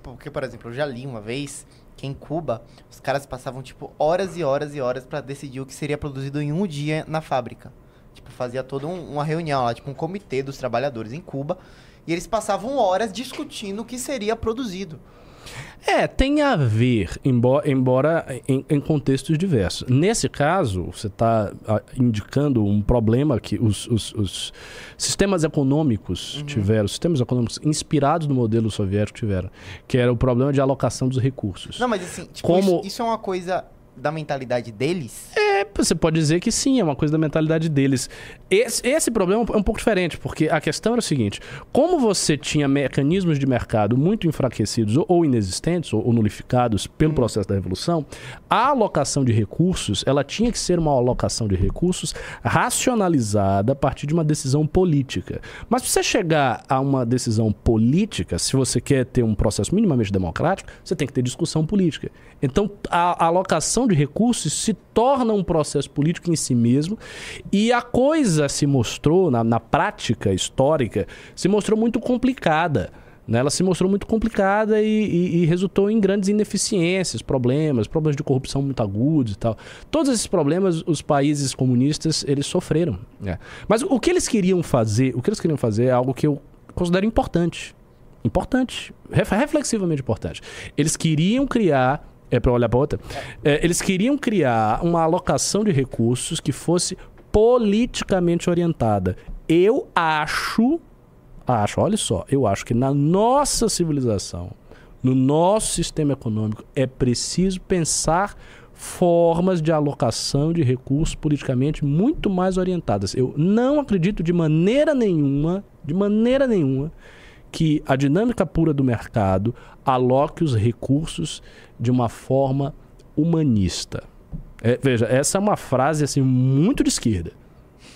Speaker 2: porque, por exemplo, eu já li uma vez que em Cuba os caras passavam tipo horas e horas e horas para decidir o que seria produzido em um dia na fábrica. Tipo, fazia toda um, uma reunião lá, tipo um comitê dos trabalhadores em Cuba e eles passavam horas discutindo o que seria produzido.
Speaker 1: É, tem a ver, embora, embora em, em contextos diversos. Nesse caso, você está ah, indicando um problema que os, os, os sistemas econômicos uhum. tiveram, sistemas econômicos inspirados no modelo soviético tiveram, que era o problema de alocação dos recursos.
Speaker 2: Não, mas assim, tipo, Como... isso, isso é uma coisa da mentalidade deles?
Speaker 1: É, você pode dizer que sim, é uma coisa da mentalidade deles. Esse, esse problema é um pouco diferente, porque a questão era o seguinte: como você tinha mecanismos de mercado muito enfraquecidos ou, inexistentes ou, ou nulificados pelo hum. processo da revolução, a alocação de recursos ela tinha que ser uma alocação de recursos racionalizada a partir de uma decisão política. Mas para você chegar a uma decisão política, se você quer ter um processo minimamente democrático, você tem que ter discussão política. Então, a, a alocação de recursos se torna um processo político em si mesmo e a coisa se mostrou, na, na prática histórica, se mostrou muito complicada. Né? Ela se mostrou muito complicada e, e, e, resultou em grandes ineficiências, problemas, problemas de corrupção muito agudos e tal. Todos esses problemas os países comunistas eles sofreram. Né? Mas o que eles queriam fazer, o que eles queriam fazer é algo que eu considero importante, importante, reflexivamente importante. Eles queriam criar é para olhar para outra. É, eles queriam criar uma alocação de recursos que fosse politicamente orientada. Eu acho, acho, olha só, eu acho que na nossa civilização, no nosso sistema econômico, é preciso pensar formas de alocação de recursos politicamente muito mais orientadas. Eu não acredito de maneira nenhuma, de maneira nenhuma, que a dinâmica pura do mercado aloque os recursos de uma forma humanista. É, veja, essa é uma frase assim muito de esquerda.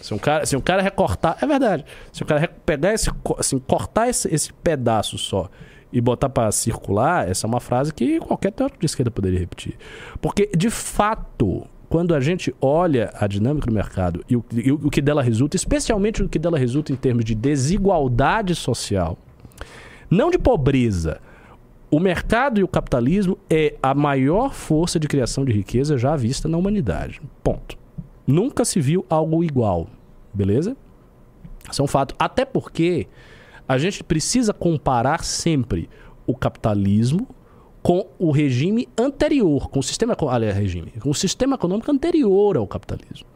Speaker 1: Se um cara, se um cara recortar, é verdade. Se um cara pegar esse, assim, cortar esse, esse pedaço só e botar para circular, essa é uma frase que qualquer teórico de esquerda poderia repetir. Porque, de fato, quando a gente olha a dinâmica do mercado e o, e o que dela resulta, especialmente o que dela resulta em termos de desigualdade social, não de pobreza. O mercado e o capitalismo é a maior força de criação de riqueza já vista na humanidade. Ponto. Nunca se viu algo igual. Beleza? Isso é um fato. Até porque a gente precisa comparar sempre o capitalismo com o regime anterior, com o sistema, aliás, regime, com o sistema econômico anterior ao capitalismo.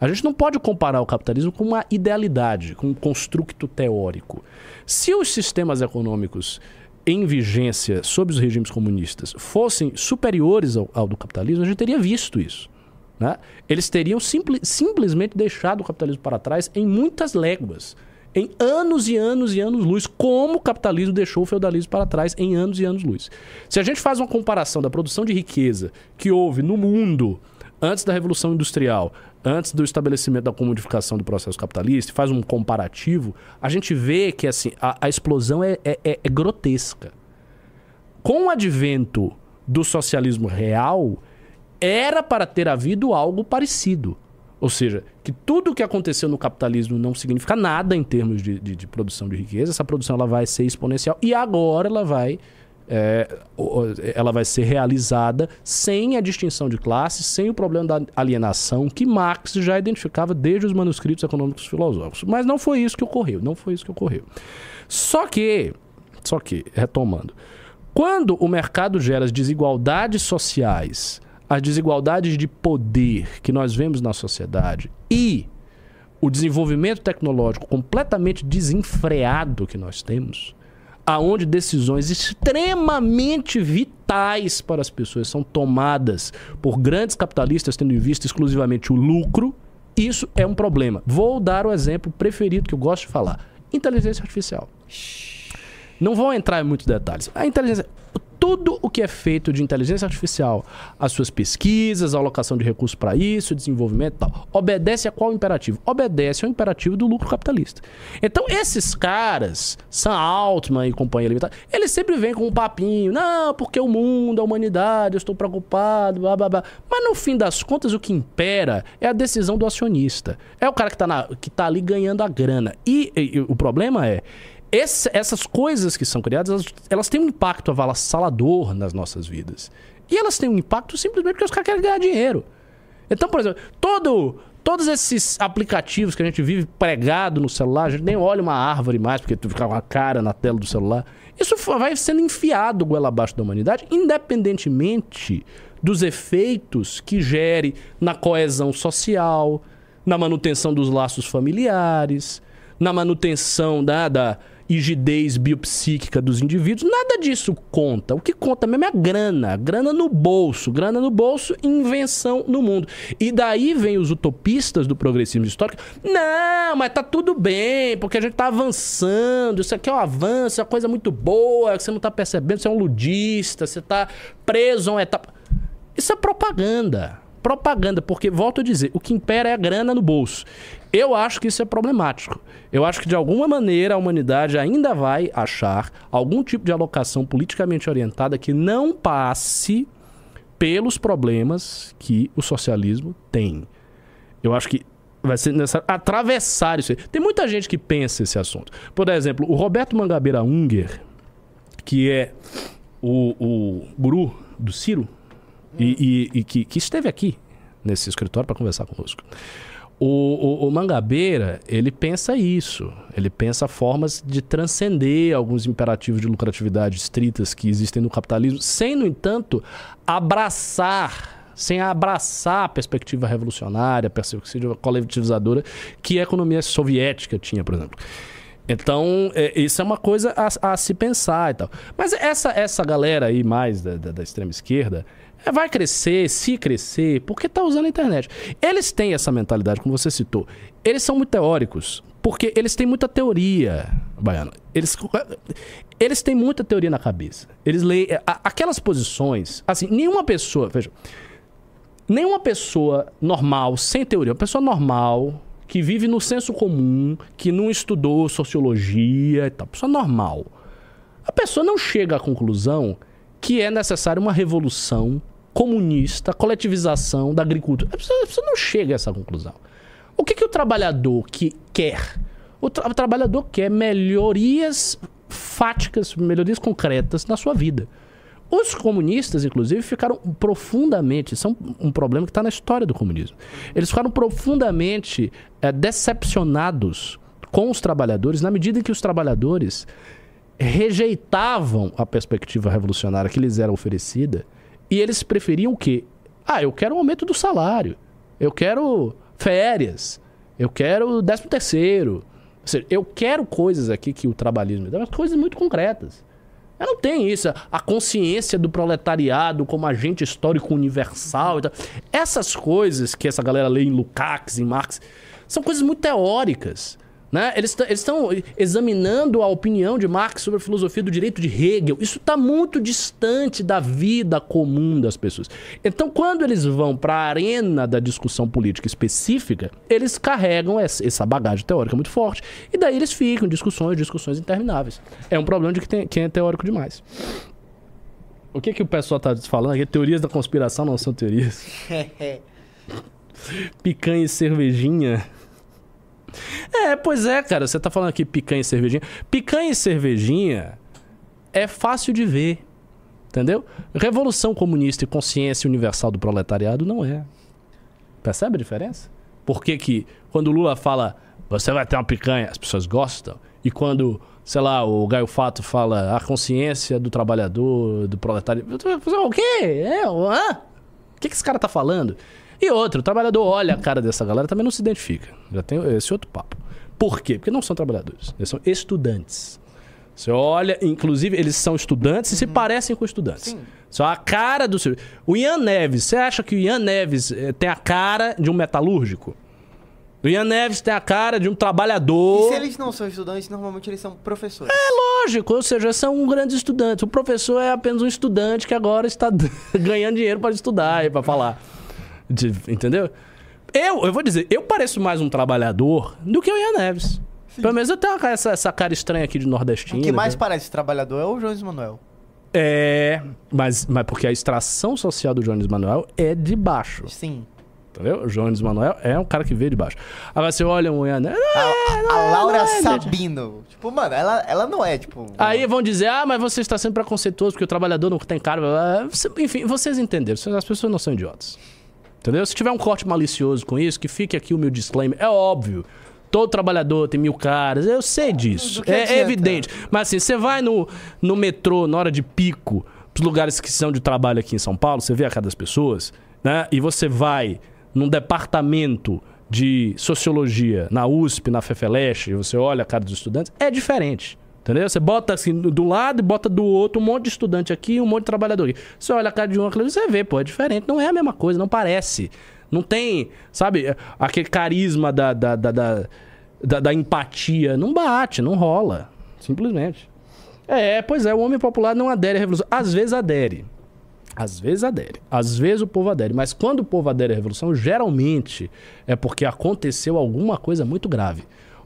Speaker 1: A gente não pode comparar o capitalismo com uma idealidade, com um construto teórico. Se os sistemas econômicos em vigência sob os regimes comunistas fossem superiores ao, ao do capitalismo, a gente teria visto isso. Né? Eles teriam simple, simplesmente deixado o capitalismo para trás em muitas léguas, em anos e anos e anos luz, como o capitalismo deixou o feudalismo para trás em anos e anos luz. Se a gente faz uma comparação da produção de riqueza que houve no mundo antes da Revolução Industrial, antes do estabelecimento da comodificação do processo capitalista, faz um comparativo, a gente vê que assim, a, a explosão é, é, é, é grotesca. Com o advento do socialismo real, era para ter havido algo parecido. Ou seja, que tudo o que aconteceu no capitalismo não significa nada em termos de, de, de, produção de riqueza, essa produção ela vai ser exponencial e agora ela vai é, ela vai ser realizada sem a distinção de classes, sem o problema da alienação que Marx já identificava desde os manuscritos econômicos filosóficos. Mas não foi isso que ocorreu, não foi isso que ocorreu. Só que, só que, retomando, quando o mercado gera as desigualdades sociais, as desigualdades de poder que nós vemos na sociedade e o desenvolvimento tecnológico completamente desenfreado que nós temos, aonde decisões extremamente vitais para as pessoas são tomadas por grandes capitalistas tendo em vista exclusivamente o lucro, isso é um problema. Vou dar o exemplo preferido que eu gosto de falar: inteligência artificial. Não vou entrar em muitos detalhes. A inteligência tudo o que é feito de inteligência artificial, as suas pesquisas, a alocação de recursos para isso, desenvolvimento e tal, obedece a qual imperativo? Obedece ao imperativo do lucro capitalista. Então, esses caras, Sam Altman e companhia limitada, eles sempre vêm com um papinho, não, porque o mundo, a humanidade, eu estou preocupado, blá blá blá. Mas no fim das contas, o que impera é a decisão do acionista. É o cara que está tá ali ganhando a grana. E, e, e o problema é esse, essas coisas que são criadas, elas, elas, têm um impacto avassalador nas nossas vidas. E elas têm um impacto simplesmente porque os caras querem ganhar dinheiro. Então, por exemplo, todo, todos esses aplicativos que a gente vive pregado no celular, a gente nem olha uma árvore mais porque tu fica com a cara na tela do celular. Isso vai sendo enfiado goela abaixo da humanidade, independentemente dos efeitos que gere na coesão social, na manutenção dos laços familiares, na manutenção da, da rigidez biopsíquica dos indivíduos, nada disso conta. O que conta mesmo é a grana, grana no bolso, grana no bolso, invenção no mundo. E daí vem os utopistas do progressismo histórico. Não, mas tá tudo bem, porque a gente tá avançando, isso aqui é um avanço, é uma coisa muito boa, você não tá percebendo, você é um ludista, você tá preso a uma etapa. Isso é propaganda propaganda, porque, volto a dizer, o que impera é a grana no bolso. Eu acho que isso é problemático. Eu acho que, de alguma maneira, a humanidade ainda vai achar algum tipo de alocação politicamente orientada que não passe pelos problemas que o socialismo tem. Eu acho que vai ser necessário atravessar isso. Tem muita gente que pensa esse assunto. Por exemplo, o Roberto Mangabeira Unger, que é o, o guru do Ciro, e, e, e que, que, esteve aqui nesse escritório para conversar conosco. O, o, o, Mangabeira, ele pensa isso. Ele pensa formas de transcender alguns imperativos de lucratividade estritas que existem no capitalismo, sem, no entanto, abraçar, sem abraçar a perspectiva revolucionária, a perspectiva coletivizadora que a economia soviética tinha, por exemplo. Então, é, isso é uma coisa a, a, se pensar e tal. Mas essa, essa galera aí, mais da, da, da extrema esquerda, vai crescer, se crescer, porque está usando a internet. Eles têm essa mentalidade, como você citou. Eles são muito teóricos, porque eles têm muita teoria, Baiano. Eles, eles têm muita teoria na cabeça. Eles leem. Aquelas posições. Assim, nenhuma pessoa. Veja. Nenhuma pessoa normal, sem teoria, uma pessoa normal, que vive no senso comum, que não estudou sociologia e tal, pessoa normal. A pessoa não chega à conclusão que é necessária uma revolução comunista, coletivização da agricultura. Você não chega a essa conclusão. O que, que o trabalhador que quer? O, tra o trabalhador quer melhorias fáticas, melhorias concretas na sua vida. Os comunistas, inclusive, ficaram profundamente. Isso é um, um problema que está na história do comunismo. Eles ficaram profundamente é, decepcionados com os trabalhadores, na medida em que os trabalhadores rejeitavam a perspectiva revolucionária que lhes era oferecida e eles preferiam o quê? Ah, eu quero um aumento do salário, eu quero férias, eu quero décimo terceiro. Ou seja, eu quero coisas aqui que o trabalhismo dá, mas coisas muito concretas. Eu não tenho isso, a consciência do proletariado como agente histórico universal. Essas coisas que essa galera lê em Lukács, em Marx, são coisas muito teóricas. Né? Eles estão examinando a opinião de Marx sobre a filosofia do direito de Hegel. Isso está muito distante da vida comum das pessoas. Então, quando eles vão para a arena da discussão política específica, eles carregam essa bagagem teórica muito forte. E daí eles ficam em discussões, discussões intermináveis. É um problema de quem é teórico demais. O que, que o pessoal está falando aqui? Teorias da conspiração não são teorias. *laughs* Picanha e cervejinha. É, pois é, cara. Você tá falando aqui picanha e cervejinha. Picanha e cervejinha é fácil de ver. Entendeu? Revolução comunista e consciência universal do proletariado não é. Percebe a diferença? Por que, que quando o Lula fala você vai ter uma picanha, as pessoas gostam? E quando, sei lá, o Gaio Fato fala a consciência do trabalhador, do proletário. O quê? É, hã? O que, que esse cara tá falando? E outro, o trabalhador olha a cara dessa galera também não se identifica. Já tem esse outro papo. Por quê? Porque não são trabalhadores, eles são estudantes. Você olha, inclusive, eles são estudantes e se parecem com estudantes.
Speaker 2: Sim.
Speaker 1: Só a cara do seu. O Ian Neves, você acha que o Ian Neves eh, tem a cara de um metalúrgico? O Ian Neves tem a cara de um
Speaker 2: E
Speaker 1: trabalhador.
Speaker 2: se eles não são estudantes, normalmente eles são professores.
Speaker 1: Lógico, ou seja, são grandes estudantes. O professor é apenas um estudante que agora está *laughs* ganhando dinheiro para estudar e para falar. De- entendeu? Eu, eu vou dizer, eu pareço mais um trabalhador do que o Ian Neves. Pelo menos eu tenho essa, essa cara estranha aqui de nordestino.
Speaker 2: o que mais
Speaker 1: né?
Speaker 2: parece trabalhador é o Jones Manuel.
Speaker 1: É, mas, mas porque a extração social do Jones Manuel é de baixo.
Speaker 2: Sim.
Speaker 1: Entendeu? O Jones Manuel é um cara que veio de baixo. Agora você olha um Ian Neves.
Speaker 2: A, a Laura
Speaker 1: é.
Speaker 2: Sabino. Tipo, mano, ela, ela não é, tipo.
Speaker 1: Aí vão dizer, ah, mas você está sendo preconceituoso porque o trabalhador não tem cara. Enfim, vocês entenderam. As pessoas não são idiotas. Entendeu? Se tiver um corte malicioso com isso, que fique aqui o meu disclaimer. É óbvio. Todo trabalhador tem mil caras. Eu sei disso. É, evidente. Mas assim, você vai no, no metrô na hora de pico, os lugares que são de trabalho aqui em São Paulo, você vê a cara das pessoas, né? E você vai num departamento de sociologia na USP, na FEFELESH, e você olha a cara dos estudantes, é diferente. Entendeu? Você bota assim do lado e bota do outro um monte de estudante aqui um monte de trabalhador aqui. Você olha a cara de um você vê, pô, é diferente. Não é a mesma coisa, não parece. Não tem, sabe, aquele carisma da, da, da, da, da- da empatia. Não bate, não rola. Simplesmente. É, pois é, o homem popular não adere à revolução. Às vezes adere. Às vezes adere. Às vezes o povo adere. Mas quando o povo adere à revolução, geralmente é porque aconteceu alguma coisa muito grave.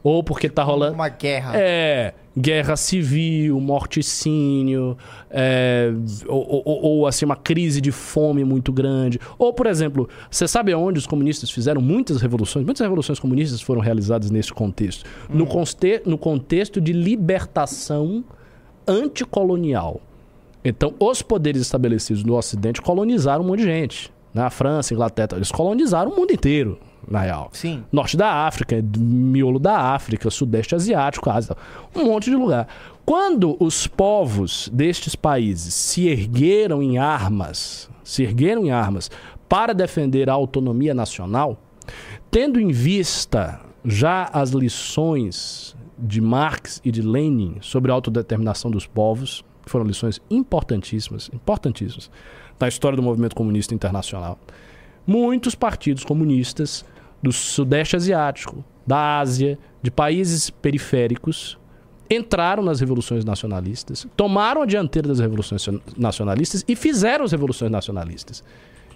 Speaker 1: Ou porque tá rolando.
Speaker 2: Uma guerra.
Speaker 1: É, guerra civil, morticínio, é, ou, ou- ou, assim, uma crise de fome muito grande. Ou, por exemplo, você sabe onde os comunistas fizeram muitas revoluções? Muitas revoluções comunistas foram realizadas nesse contexto. No, conste- no contexto de libertação anticolonial. Então, os poderes estabelecidos no Ocidente colonizaram um monte de gente. Na França, Inglaterra, eles colonizaram o mundo inteiro, na real.
Speaker 2: Sim.
Speaker 1: Norte da África, miolo da África, Sudeste Asiático, Ásia, um monte de lugar. Quando os povos destes países se ergueram em armas, se ergueram em armas para defender a autonomia nacional, tendo em vista já as lições de Marx e de Lenin sobre a autodeterminação dos povos, que foram lições importantíssimas, importantíssimas na história do movimento comunista internacional, muitos partidos comunistas do Sudeste Asiático, da Ásia, de países periféricos, entraram nas revoluções nacionalistas, tomaram a dianteira das revoluções nacionalistas e fizeram as revoluções nacionalistas.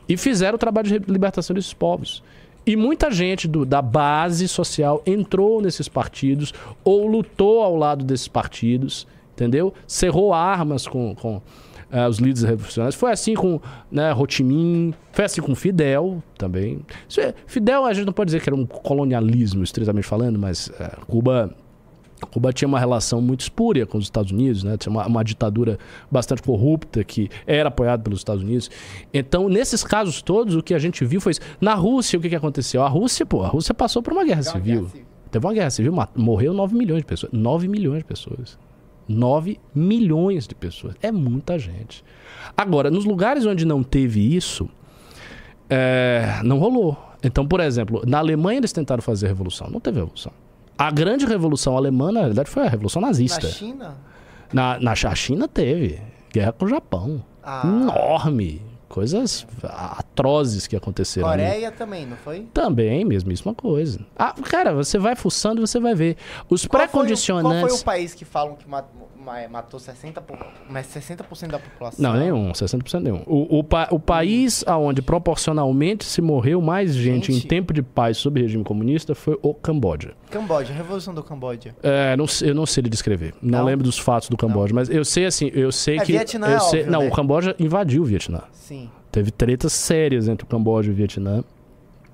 Speaker 1: E fizeram o trabalho de libertação desses povos. E muita gente do- da base social entrou nesses partidos ou lutou ao lado desses partidos, entendeu? Cerrou armas com, com eh, os líderes revolucionários. Foi assim com né, Minh, foi assim com Fidel também. É- Fidel, a gente não pode dizer que era um colonialismo, estritamente falando, mas eh, Cuba Cuba tinha uma relação muito espúria com os Estados Unidos, né? Tinha uma, uma ditadura bastante corrupta que era apoiada pelos Estados Unidos. Então, nesses casos todos, o que a gente viu foi isso. Na Rússia, o que, que aconteceu? A Rússia, pô, a Rússia passou por uma guerra civil. Teve uma guerra civil, morreu 9 milhões de pessoas. 9 milhões de pessoas. 9 milhões de pessoas. É muita gente. Agora, nos lugares onde não teve isso, é, não rolou. Então, por exemplo, na Alemanha eles tentaram fazer revolução. Não teve revolução. A grande revolução alemã, na realidade, foi a revolução
Speaker 2: Na
Speaker 1: nazista.
Speaker 2: China?
Speaker 1: Na, na China teve. Guerra com o Japão.
Speaker 2: Ah.
Speaker 1: Enorme. Coisas atrozes que aconteceram. ali.
Speaker 2: Coreia também, não foi?
Speaker 1: Também, mesmo, mesma coisa. Ah, cara, você vai fuçando e você vai ver. Os pré-condicionantes.
Speaker 2: Qual foi o país que falam que mat- ma- matou 60%, po- mas 60% da população?
Speaker 1: Não, nenhum, 60% nenhum. O, o, pa- o país onde proporcionalmente se morreu mais gente, em
Speaker 2: Gente.
Speaker 1: tempo de paz sob regime comunista foi o Camboja.
Speaker 2: Camboja, a Revolução do Camboja.
Speaker 1: É, não eu não sei lhe descrever. Não,
Speaker 2: Não?
Speaker 1: lembro dos fatos do Camboja, mas eu sei assim, eu sei
Speaker 2: É,
Speaker 1: que.
Speaker 2: Vietnã
Speaker 1: eu
Speaker 2: é
Speaker 1: sei,
Speaker 2: óbvio,
Speaker 1: não,
Speaker 2: né?
Speaker 1: o Camboja invadiu o Vietnã.
Speaker 2: Sim.
Speaker 1: Teve tretas sérias entre o Camboja e o Vietnã.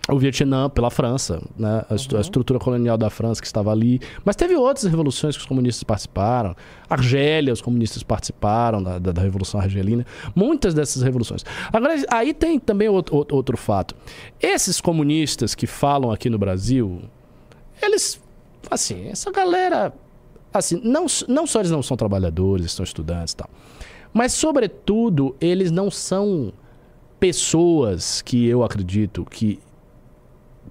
Speaker 1: O Vietnã pela França, né? A, estru- a estrutura colonial da França que estava ali. Mas teve outras revoluções que os comunistas participaram. Argélia, os comunistas participaram da, da, da Revolução Argelina. Muitas dessas revoluções. Agora, aí tem também outro, outro- outro fato. Esses comunistas que falam aqui no Brasil, eles, assim, essa galera, assim, não, não só eles não são trabalhadores, são estudantes e tal. Mas, sobretudo, eles não são pessoas que eu acredito que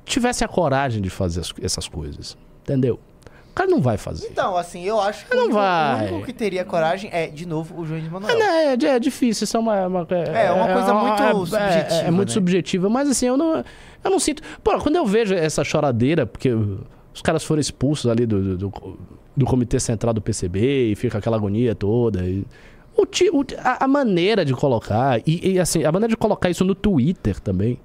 Speaker 1: tivessem a coragem de fazer as- essas coisas. Entendeu? cara não vai fazer.
Speaker 2: Então, assim, eu acho que
Speaker 1: Não
Speaker 2: o, único,
Speaker 1: vai.
Speaker 2: o único que teria coragem é, de novo, o João de
Speaker 1: É,
Speaker 2: Manuel.
Speaker 1: né, é, é difícil, isso é uma, uma-
Speaker 2: É, uma coisa muito
Speaker 1: é- é-
Speaker 2: subjetiva,
Speaker 1: É, muito
Speaker 2: né?
Speaker 1: subjetiva, mas assim, eu não, eu não sinto. Pô, quando eu vejo essa choradeira, porque os caras foram expulsos ali do, do, do- do comitê central do PCB e fica aquela agonia toda. e- o, o- a, a maneira de colocar, e, e, assim, a maneira de colocar isso no Twitter também.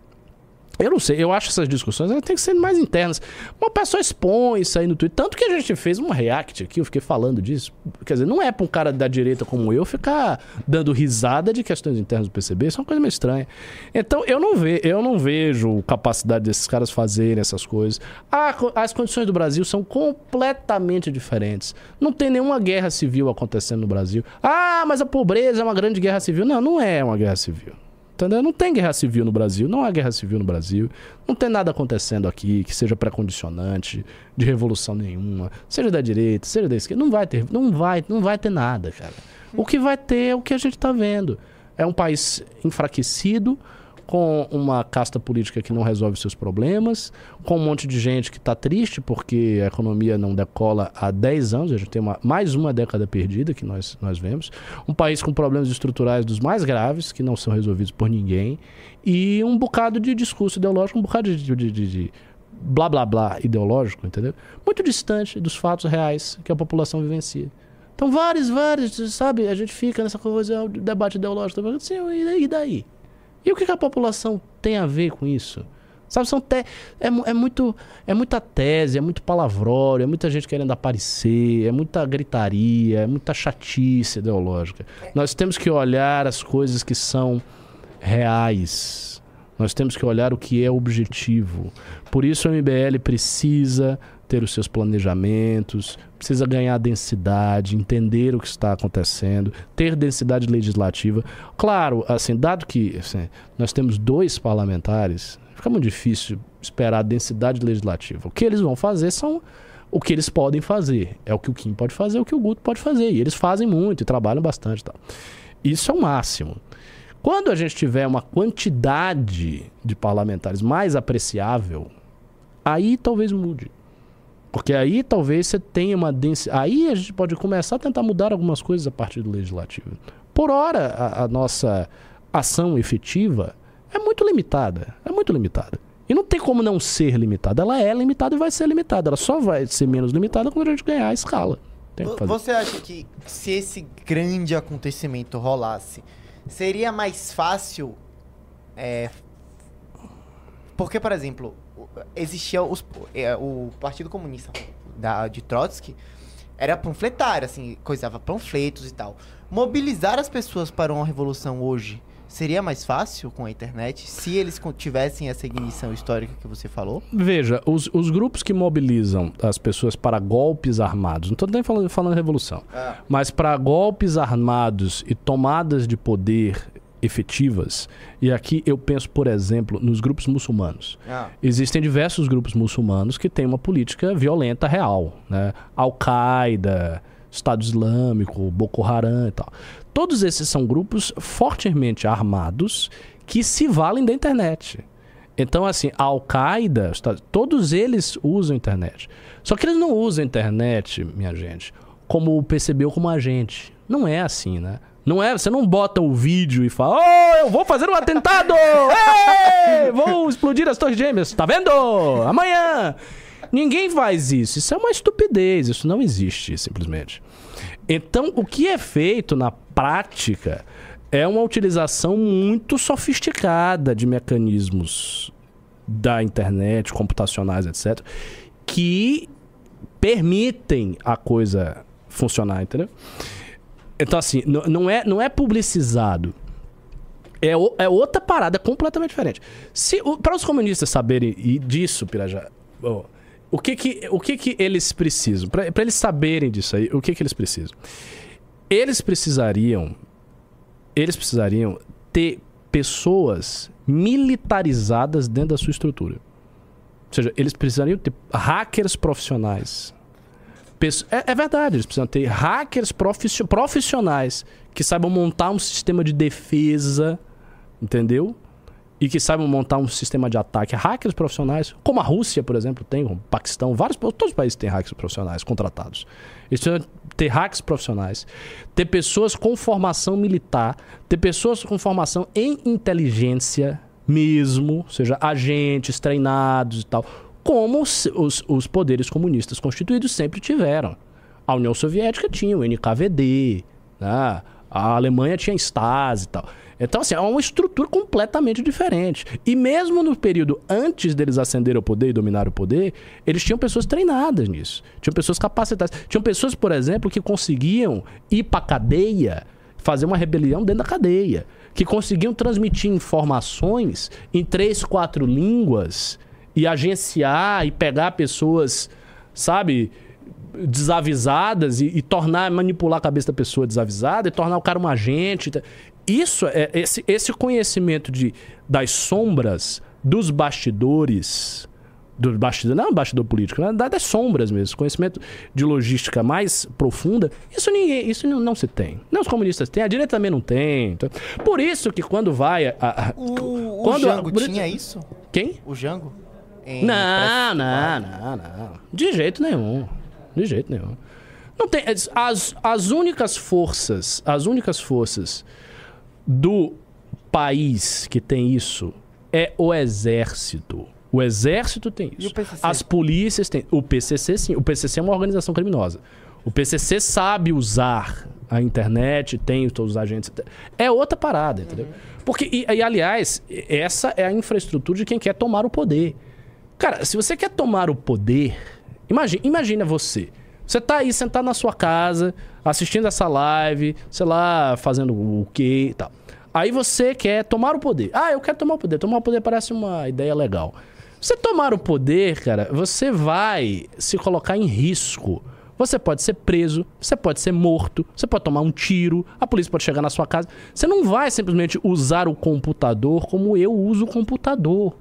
Speaker 1: Eu não sei, eu acho que essas discussões têm que ser mais internas. Uma pessoa expõe isso aí no Twitter. Tanto que a gente fez um react aqui, eu fiquei falando disso. Quer dizer, não é pra um cara da direita como eu ficar dando risada de questões internas do PCB, isso é uma coisa meio estranha. Então, eu não, ve, eu não vejo capacidade desses caras fazerem essas coisas. Ah, as condições do Brasil são completamente diferentes. Não tem nenhuma guerra civil acontecendo no Brasil. Ah, mas a pobreza é uma grande guerra civil. Não, não é uma guerra civil. Entendeu? Não tem guerra civil no Brasil, não há guerra civil no Brasil, não tem nada acontecendo aqui que seja pré-condicionante de revolução nenhuma, seja da direita, seja da esquerda, não vai ter, não vai, não vai ter nada, cara. O que vai ter é o que a gente está vendo. É um país enfraquecido, com uma casta política que não resolve seus problemas, com um monte de gente que está triste porque a economia não decola há 10 anos, a gente tem uma, mais uma década perdida que nós, nós vemos, um país com problemas estruturais dos mais graves, que não são resolvidos por ninguém, e um bocado de discurso ideológico, um bocado de, de, de- de blá blá blá ideológico, entendeu? Muito distante dos fatos reais que a população vivencia. Então, vários, vários, sabe? A gente fica nessa coisa, o debate ideológico. Assim, e daí? E o que, que a população tem a ver com isso? Sabe, são te... é, é, muito, é muita tese, é muito palavrório, é muita gente querendo aparecer, é muita gritaria, é muita chatice ideológica. Nós temos que olhar as coisas que são reais. Nós temos que olhar o que é objetivo. Por isso o MBL precisa ter os seus planejamentos, precisa ganhar densidade, entender o que está acontecendo, ter densidade legislativa. Claro, assim, dado que assim, nós temos dois parlamentares, fica muito difícil esperar densidade legislativa. O que eles vão fazer são o que eles podem fazer. É o que o Kim pode fazer, é o que o Guto pode fazer. E eles fazem muito e trabalham bastante. Tal. Isso é o máximo. Quando a gente tiver uma quantidade de parlamentares mais apreciável, aí talvez mude. Porque aí talvez você tenha uma densidade. Aí a gente pode começar a tentar mudar algumas coisas a partir do legislativo. Por hora, a, a nossa ação efetiva é muito limitada. É muito limitada. E não tem como não ser limitada. Ela é limitada e vai ser limitada. Ela só vai ser menos limitada quando a gente ganhar a escala.
Speaker 2: Você acha que se esse grande acontecimento rolasse, seria mais fácil? é, Porque, por exemplo, existia os- é, o Partido Comunista da, de Trotsky era panfletário, assim, coisava panfletos e tal. Mobilizar as pessoas para uma revolução hoje seria mais fácil com a internet se eles tivessem essa ignição histórica que você falou?
Speaker 1: Veja, os, os grupos que mobilizam as pessoas para golpes armados, não estou nem falando, falando revolução, mas para golpes armados e tomadas de poder efetivas, e aqui eu penso, por exemplo, nos grupos muçulmanos.
Speaker 2: Ah.
Speaker 1: Existem diversos grupos muçulmanos que têm uma política violenta real, né? Al-Qaeda, Estado Islâmico, Boko Haram e tal. Todos esses são grupos fortemente armados que se valem da internet. Então, assim, a Al-Qaeda, todos eles usam a internet. Só que eles não usam a internet, minha gente, como o ou como a gente. Não é assim, né? Não é, você não bota o vídeo e fala, oh, eu vou fazer um atentado! *laughs* Ei, vou explodir as torres gêmeas, tá vendo? Amanhã! Ninguém faz isso. Isso é uma estupidez, isso não existe, simplesmente. Então, o que é feito na prática é uma utilização muito sofisticada de mecanismos da internet, computacionais, etc., que permitem a coisa funcionar, entendeu? Então, assim, não é, não é publicizado. É, o- é outra parada completamente diferente. Se Para os comunistas saberem disso, Pirajá, o, que, que, o que, que eles precisam? Para eles saberem disso aí, o que, que eles precisam? Eles precisariam. Eles precisariam ter pessoas militarizadas dentro da sua estrutura. Ou seja, eles precisariam ter hackers profissionais. É, é verdade, eles precisam ter hackers profissio- profissionais que saibam montar um sistema de defesa, entendeu? e que saibam montar um sistema de ataque. Hackers profissionais, como a Rússia, por exemplo, tem, o Paquistão, vários, todos os países têm hackers profissionais contratados. Eles precisam ter hackers profissionais, ter pessoas com formação militar, ter pessoas com formação em inteligência mesmo, ou seja, agentes treinados e tal, como os, os, os poderes comunistas constituídos sempre tiveram. A União Soviética tinha o NKVD, né? a Alemanha tinha Stasi e tal. Então, assim, é uma estrutura completamente diferente. E mesmo no período antes deles ascenderem ao poder e dominar o poder, eles tinham pessoas treinadas nisso. Tinham pessoas capacitadas. Tinham pessoas, por exemplo, que conseguiam ir para cadeia, fazer uma rebelião dentro da cadeia. Que conseguiam transmitir informações em três, quatro línguas e agenciar e pegar pessoas, sabe, desavisadas e, e, tornar, manipular a cabeça da pessoa desavisada e tornar o cara um agente. Isso é esse, esse conhecimento de, das sombras, dos bastidores, do bastidor, não é bastidor político, né? das sombras mesmo, conhecimento de logística mais profunda, isso ninguém, isso não, não se tem. Nem os comunistas têm, a direita também não tem. Então, por isso que quando vai a, a,
Speaker 2: o,
Speaker 1: quando
Speaker 2: o Jango a, tinha isso?
Speaker 1: Quem?
Speaker 2: O Jango?
Speaker 1: Não, não, não, não. De jeito nenhum. De jeito nenhum. Não tem as, as únicas forças, as únicas forças do país que tem isso é o exército. O exército tem isso. As polícias têm. O PCC, sim. O PCC é uma organização criminosa. O PCC sabe usar a internet, tem todos os agentes. É outra parada, entendeu? Uhum. Porque, e, e, aliás, essa é a infraestrutura de quem quer tomar o poder. Cara, se você quer tomar o poder, imagina, imagina você. Você tá aí sentado na sua casa, assistindo essa live, sei lá, fazendo o quê e tal. Aí você quer tomar o poder. Ah, eu quero tomar o poder. Tomar o poder parece uma ideia legal. Você tomar o poder, cara, você vai se colocar em risco. Você pode ser preso, você pode ser morto, você pode tomar um tiro, a polícia pode chegar na sua casa. Você não vai simplesmente usar o computador como eu uso o computador.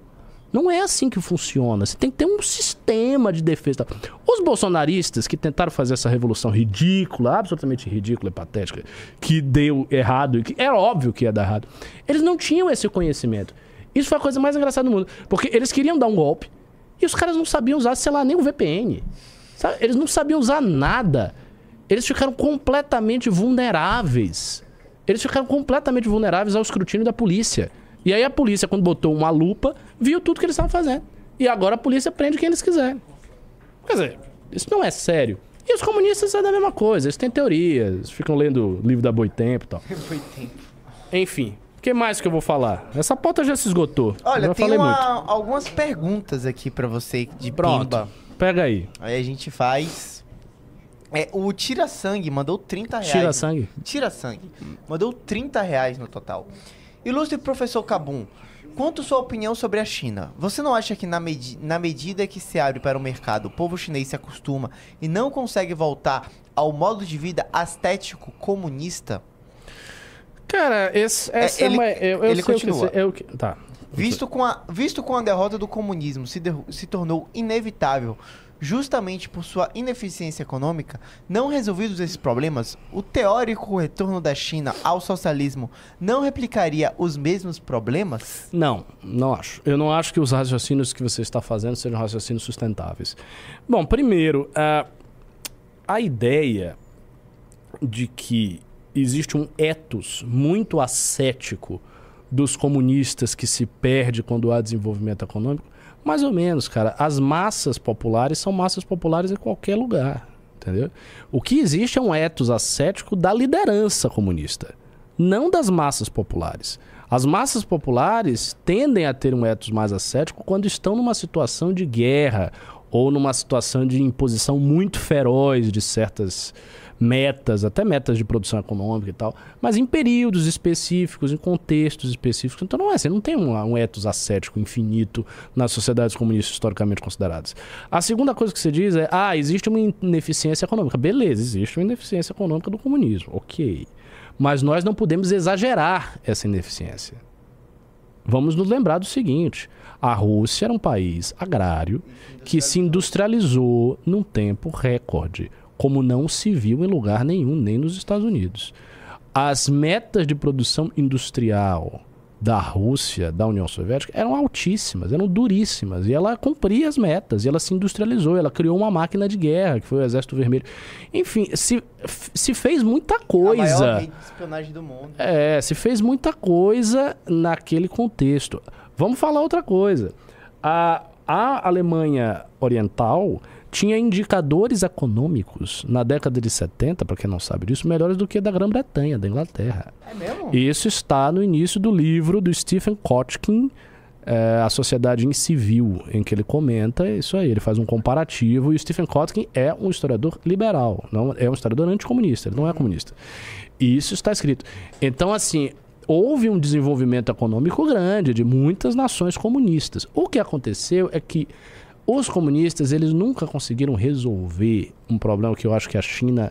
Speaker 1: Não é assim que funciona. Você tem que ter um sistema de defesa. Os bolsonaristas que tentaram fazer essa revolução ridícula, absolutamente ridícula e patética, que deu errado, que era óbvio que ia dar errado, eles não tinham esse conhecimento. Isso foi a coisa mais engraçada do mundo. Porque eles queriam dar um golpe e os caras não sabiam usar, sei lá, nem o VPN. Sabe? Eles não sabiam usar nada. Eles ficaram completamente vulneráveis. Eles ficaram completamente vulneráveis ao escrutínio da polícia. E aí a polícia, quando botou uma lupa, viu tudo que eles estavam fazendo. E agora a polícia prende quem eles quiserem. Quer dizer, isso não é sério. E os comunistas é da mesma coisa, eles têm teorias, ficam lendo livro da Boitempo e tal. *laughs*
Speaker 2: Boitempo.
Speaker 1: Enfim, o que mais que eu vou falar? Essa pauta já se esgotou.
Speaker 2: Olha, tem uma, algumas perguntas aqui para você de
Speaker 1: Pronto.
Speaker 2: Pimba.
Speaker 1: Pega aí.
Speaker 2: Aí a gente faz. É, o Tira Sangue mandou 30 reais.
Speaker 1: Tira Sangue?
Speaker 2: Tira Sangue. Mandou 30 reais no total. Ilustre professor Cabum, quanto sua opinião sobre a China? Você não acha que na, medi na medida que se abre para o mercado, o povo chinês se acostuma e não consegue voltar ao modo de vida estético comunista?
Speaker 1: Cara, esse, essa é,
Speaker 2: ele,
Speaker 1: é uma. Eu, eu
Speaker 2: ele continua.
Speaker 1: Eu, tá.
Speaker 2: Visto com, a, visto com a derrota do comunismo se, de, se tornou inevitável, justamente por sua ineficiência econômica, não resolvidos esses problemas, o teórico retorno da China ao socialismo não replicaria os mesmos problemas?
Speaker 1: Não, não acho. Eu não acho que os raciocínios que você está fazendo sejam raciocínios sustentáveis. Bom, primeiro, a, a ideia de que existe um ethos muito ascético dos comunistas que se perde quando há desenvolvimento econômico? Mais ou menos, cara. As massas populares são massas populares em qualquer lugar, entendeu? O que existe é um ethos ascético da liderança comunista, não das massas populares. As massas populares tendem a ter um ethos mais ascético quando estão numa situação de guerra ou numa situação de imposição muito feroz de certas metas, até metas de produção econômica e tal, mas em períodos específicos, em contextos específicos. Então não é assim, não tem um, um ethos ascético infinito nas sociedades comunistas historicamente consideradas. A segunda coisa que você diz é, ah, existe uma ineficiência econômica. Beleza, existe uma ineficiência econômica do comunismo, ok. Mas nós não podemos exagerar essa ineficiência. Vamos nos lembrar do seguinte: a Rússia era um país agrário que se industrializou num tempo recorde como não se viu em lugar nenhum, nem nos Estados Unidos. As metas de produção industrial da Rússia, da União Soviética, eram altíssimas, eram duríssimas. E ela cumpria as metas, e ela se industrializou, ela criou uma máquina de guerra, que foi o Exército Vermelho. Enfim, se, se fez muita coisa. A
Speaker 2: maior de espionagem do mundo.
Speaker 1: É, se fez muita coisa naquele contexto. Vamos falar outra coisa. A, a Alemanha Oriental tinha indicadores econômicos na década de 70, para quem não sabe disso, melhores do que da Grã-Bretanha, da Inglaterra.
Speaker 2: É mesmo?
Speaker 1: Isso está no início do livro do Stephen Kotkin, é, A Sociedade Incivil, em que ele comenta isso aí, ele faz um comparativo, e o Stephen Kotkin é um historiador liberal, não é um historiador anticomunista, ele não é comunista. E isso está escrito. Então, assim, houve um desenvolvimento econômico grande de muitas nações comunistas. O que aconteceu é que os comunistas, eles nunca conseguiram resolver um problema que eu acho que a China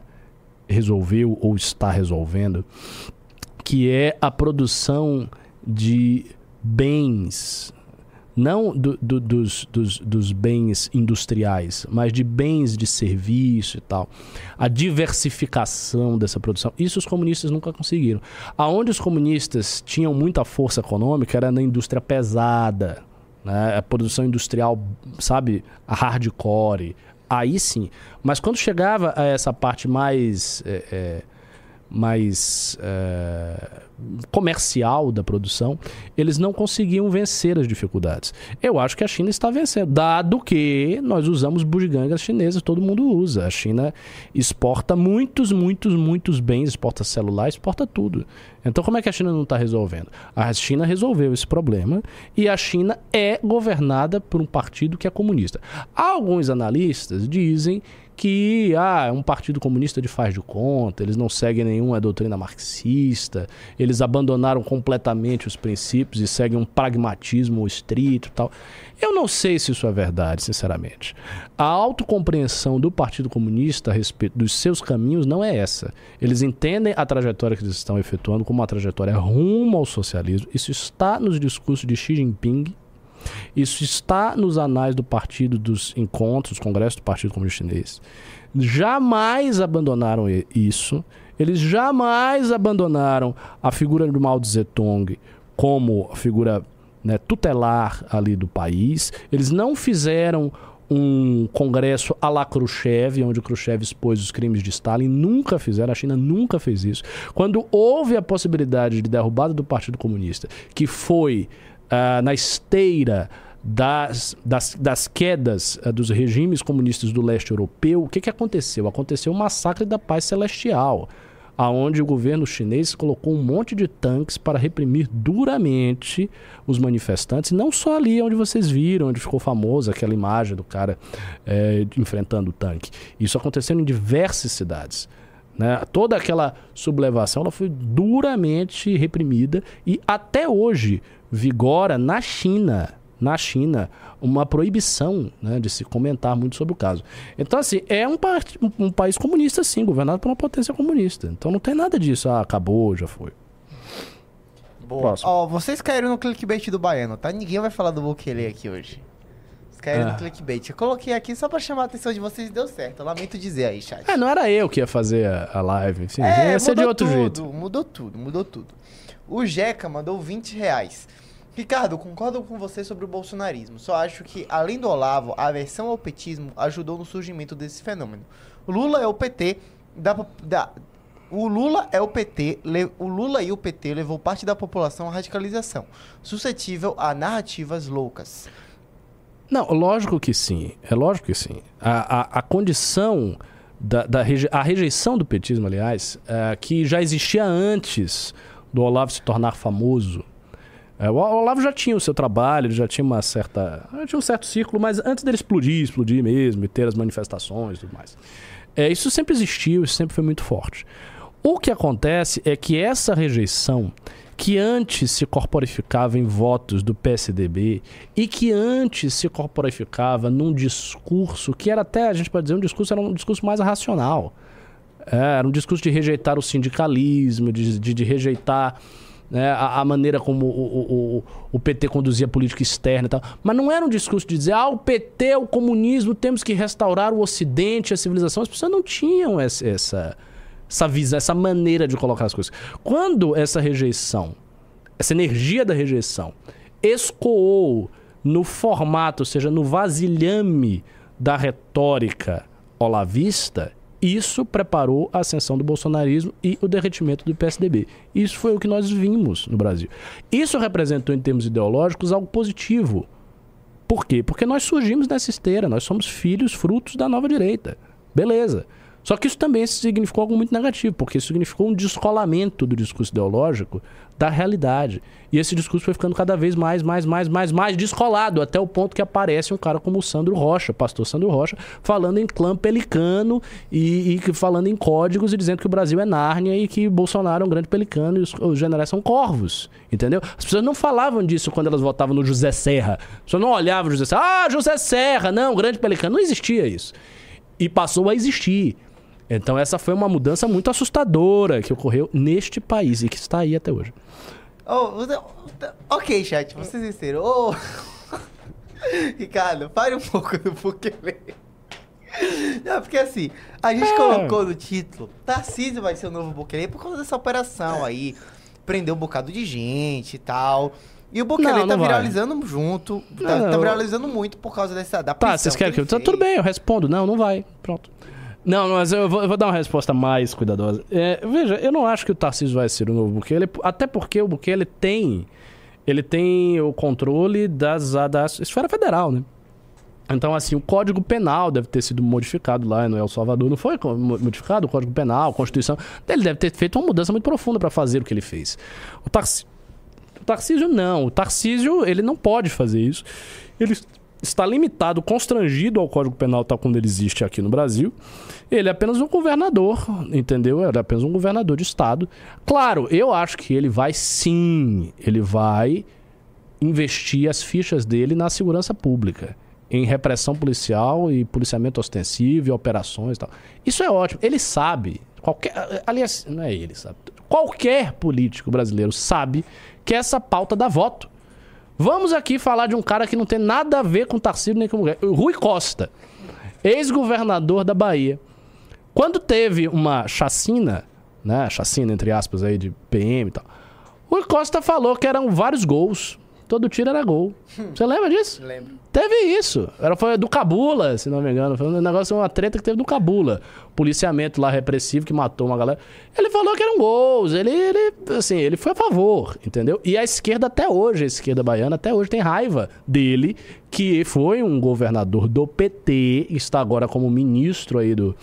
Speaker 1: resolveu ou está resolvendo, que é a produção de bens, não do, do, dos, dos, dos, bens industriais, mas de bens de serviço e tal. A diversificação dessa produção. Isso os comunistas nunca conseguiram. Aonde os comunistas tinham muita força econômica era na indústria pesada, né? A produção industrial, sabe, a hardcore, aí sim. Mas quando chegava a essa parte mais, é, é, mais é, comercial da produção, eles não conseguiam vencer as dificuldades. Eu acho que a China está vencendo, dado que nós usamos bugigangas chinesas, todo mundo usa. A China exporta muitos, muitos, muitos bens, exporta celular, exporta tudo. Então, como é que a China não está resolvendo? A China resolveu esse problema e a China é governada por um partido que é comunista. Alguns analistas dizem que ah, é um partido comunista de faz de conta, eles não seguem nenhuma doutrina marxista, eles abandonaram completamente os princípios e seguem um pragmatismo estrito tal. Eu não sei se isso é verdade, sinceramente. A autocompreensão do Partido Comunista a respeito dos seus caminhos não é essa. Eles entendem a trajetória que eles estão efetuando como uma trajetória rumo ao socialismo. Isso está nos discursos de Xi Jinping, isso está nos anais do partido, dos encontros, congressos do Partido Comunista Chinês. Jamais abandonaram isso. Eles jamais abandonaram a figura do Mao Tung como a figura né, tutelar ali do país. Eles não fizeram um congresso à la Khrushchev, onde Khrushchev expôs os crimes de Stalin. Nunca fizeram, a China nunca fez isso. Quando houve a possibilidade de derrubada do Partido Comunista, que foi uh, na esteira das, das, das quedas uh, dos regimes comunistas do leste europeu, o que, que aconteceu? Aconteceu o massacre da paz celestial, aonde o governo chinês colocou um monte de tanques para reprimir duramente os manifestantes, não só ali onde vocês viram, onde ficou famosa aquela imagem do cara é, enfrentando o tanque. Isso aconteceu em diversas cidades. Né? Toda aquela sublevação ela foi duramente reprimida e até hoje vigora na China, na China, uma proibição né, de se comentar muito sobre o caso. Então, assim, é um, um, país comunista, sim, governado por uma potência comunista. Então não tem nada disso, ah, acabou, já foi.
Speaker 2: Boa. Ó, vocês caíram no clickbait do baiano, tá? Ninguém vai falar do Bukele aqui hoje. Vocês caíram é. no clickbait. Eu coloquei aqui só pra chamar a atenção de vocês e deu certo. Eu lamento dizer aí, chat.
Speaker 1: É, não era eu que ia fazer a, a live. Enfim, é, ia ser de outro
Speaker 2: tudo,
Speaker 1: jeito.
Speaker 2: Mudou tudo, mudou tudo. O Jeca mandou 20 reais. Ricardo, concordo com você sobre o bolsonarismo. Só acho que, além do Olavo, a aversão ao petismo ajudou no surgimento desse fenômeno. Lula é o PT da, da o Lula é o PT, o Lula e o PT levou parte da população à radicalização, suscetível a narrativas loucas.
Speaker 1: Não, lógico que sim. É lógico que sim. A, a, a condição da, da reje, a rejeição do petismo, aliás, é, que já existia antes do Olavo se tornar famoso é, o Olavo já tinha o seu trabalho, ele já tinha uma certa. tinha um certo círculo, mas antes dele explodir, explodir mesmo, e ter as manifestações e tudo mais. É, isso sempre existiu, isso sempre foi muito forte. O que acontece é que essa rejeição, que antes se corporificava em votos do PSDB e que antes se corporificava num discurso que era até, a gente pode dizer, um discurso, era um discurso mais racional. É, era um discurso de rejeitar o sindicalismo, de, de, de rejeitar né, a, a, maneira como o, o, o, PT conduzia a política externa e tal. Mas não era um discurso de dizer, ah, o PT, o comunismo, temos que restaurar o Ocidente, a civilização. As pessoas não tinham essa, essa, essa visão, essa maneira de colocar as coisas. Quando essa rejeição essa energia da rejeição, escoou no formato, ou seja, no vasilhame da retórica olavista, isso preparou a ascensão do bolsonarismo e o derretimento do PSDB. Isso foi o que nós vimos no Brasil. Isso representou, em termos ideológicos, algo positivo. Por quê? Porque nós surgimos nessa esteira, nós somos filhos, frutos da nova direita. Beleza. Só que isso também significou algo muito negativo, porque significou um descolamento do discurso ideológico da realidade. E esse discurso foi ficando cada vez mais, mais, mais, mais, mais descolado, até o ponto que aparece um cara como o Sandro Rocha, pastor Sandro Rocha, falando em clã pelicano e, e falando em códigos e dizendo que o Brasil é Nárnia e que Bolsonaro é um grande pelicano e os, os generais são corvos. Entendeu? As pessoas não falavam disso quando elas votavam no José Serra. As pessoas não olhavam o José Serra. Ah, José Serra, não, grande pelicano. Não existia isso. E passou a existir. Então essa foi uma mudança muito assustadora que ocorreu neste país e que está aí até hoje.
Speaker 2: Oh, ok, chat, vocês entenderam. Oh. *laughs* Ricardo, pare um pouco do Bukele. Não, porque assim, a gente é. colocou no título, Tarcísio vai ser o novo Bukele por causa dessa operação aí. Prendeu um bocado de gente e tal. E o Bukele tá viralizando vai. junto. Tá, não, tá, viralizando muito por causa dessa da
Speaker 1: Tá, vocês querem que, que eu... Tá, tudo bem, eu respondo. Não, não vai. Pronto. Não, mas eu vou, eu vou, dar uma resposta mais cuidadosa. É, veja, eu não acho que o Tarcísio vai ser o novo Bukele, até porque o Bukele tem, ele tem o controle das, da esfera federal, né? Então, assim, o Código Penal deve ter sido modificado lá no El Salvador. Não foi modificado o Código Penal, a Constituição. Ele deve ter feito uma mudança muito profunda para fazer o que ele fez. O, o Tarcísio não. O Tarcísio, ele não pode fazer isso. Ele está limitado, constrangido ao Código Penal tal como ele existe aqui no Brasil. Ele é apenas um governador, entendeu? Ele é apenas um governador de estado. Claro, eu acho que ele vai sim, ele vai investir as fichas dele na segurança pública, em repressão policial e policiamento ostensivo e operações e tal. Isso é ótimo. Ele sabe, qualquer, aliás, não é ele, sabe. Qualquer político brasileiro sabe que essa pauta dá voto. Vamos aqui falar de um cara que não tem nada a ver com Tarcísio nem com mulher. Rui Costa, ex-governador da Bahia. Quando teve uma chacina, né, chacina entre aspas aí de PM e tal, Rui Costa falou que eram vários gols todo tiro era gol. Você lembra disso?
Speaker 2: Lembro.
Speaker 1: Teve isso. Era, foi do Cabula, se não me engano. Foi um negócio, uma treta que teve do Cabula. Policiamento lá repressivo que matou uma galera. Ele falou que eram gols. Ele, ele, assim, ele foi a favor, entendeu? E a esquerda até hoje, a esquerda baiana até hoje tem raiva dele, que foi um governador do PT, está agora como ministro aí do,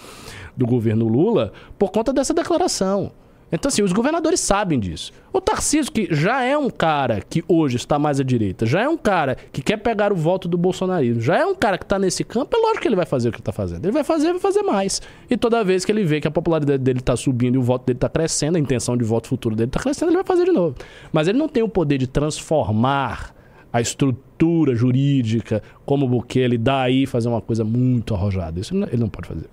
Speaker 1: do governo Lula, por conta dessa declaração. Então, assim, os governadores sabem disso. O Tarcísio, que já é um cara que hoje está mais à direita, já é um cara que quer pegar o voto do bolsonarismo, já é um cara que está nesse campo, é lógico que ele vai fazer o que está fazendo. Ele vai fazer, vai fazer mais. E toda vez que ele vê que a popularidade dele está subindo e o voto dele está crescendo, a intenção de voto futuro dele está crescendo, ele vai fazer de novo. Mas ele não tem o poder de transformar a estrutura jurídica como o Bukele, daí fazer uma coisa muito arrojada. Isso ele não pode fazer.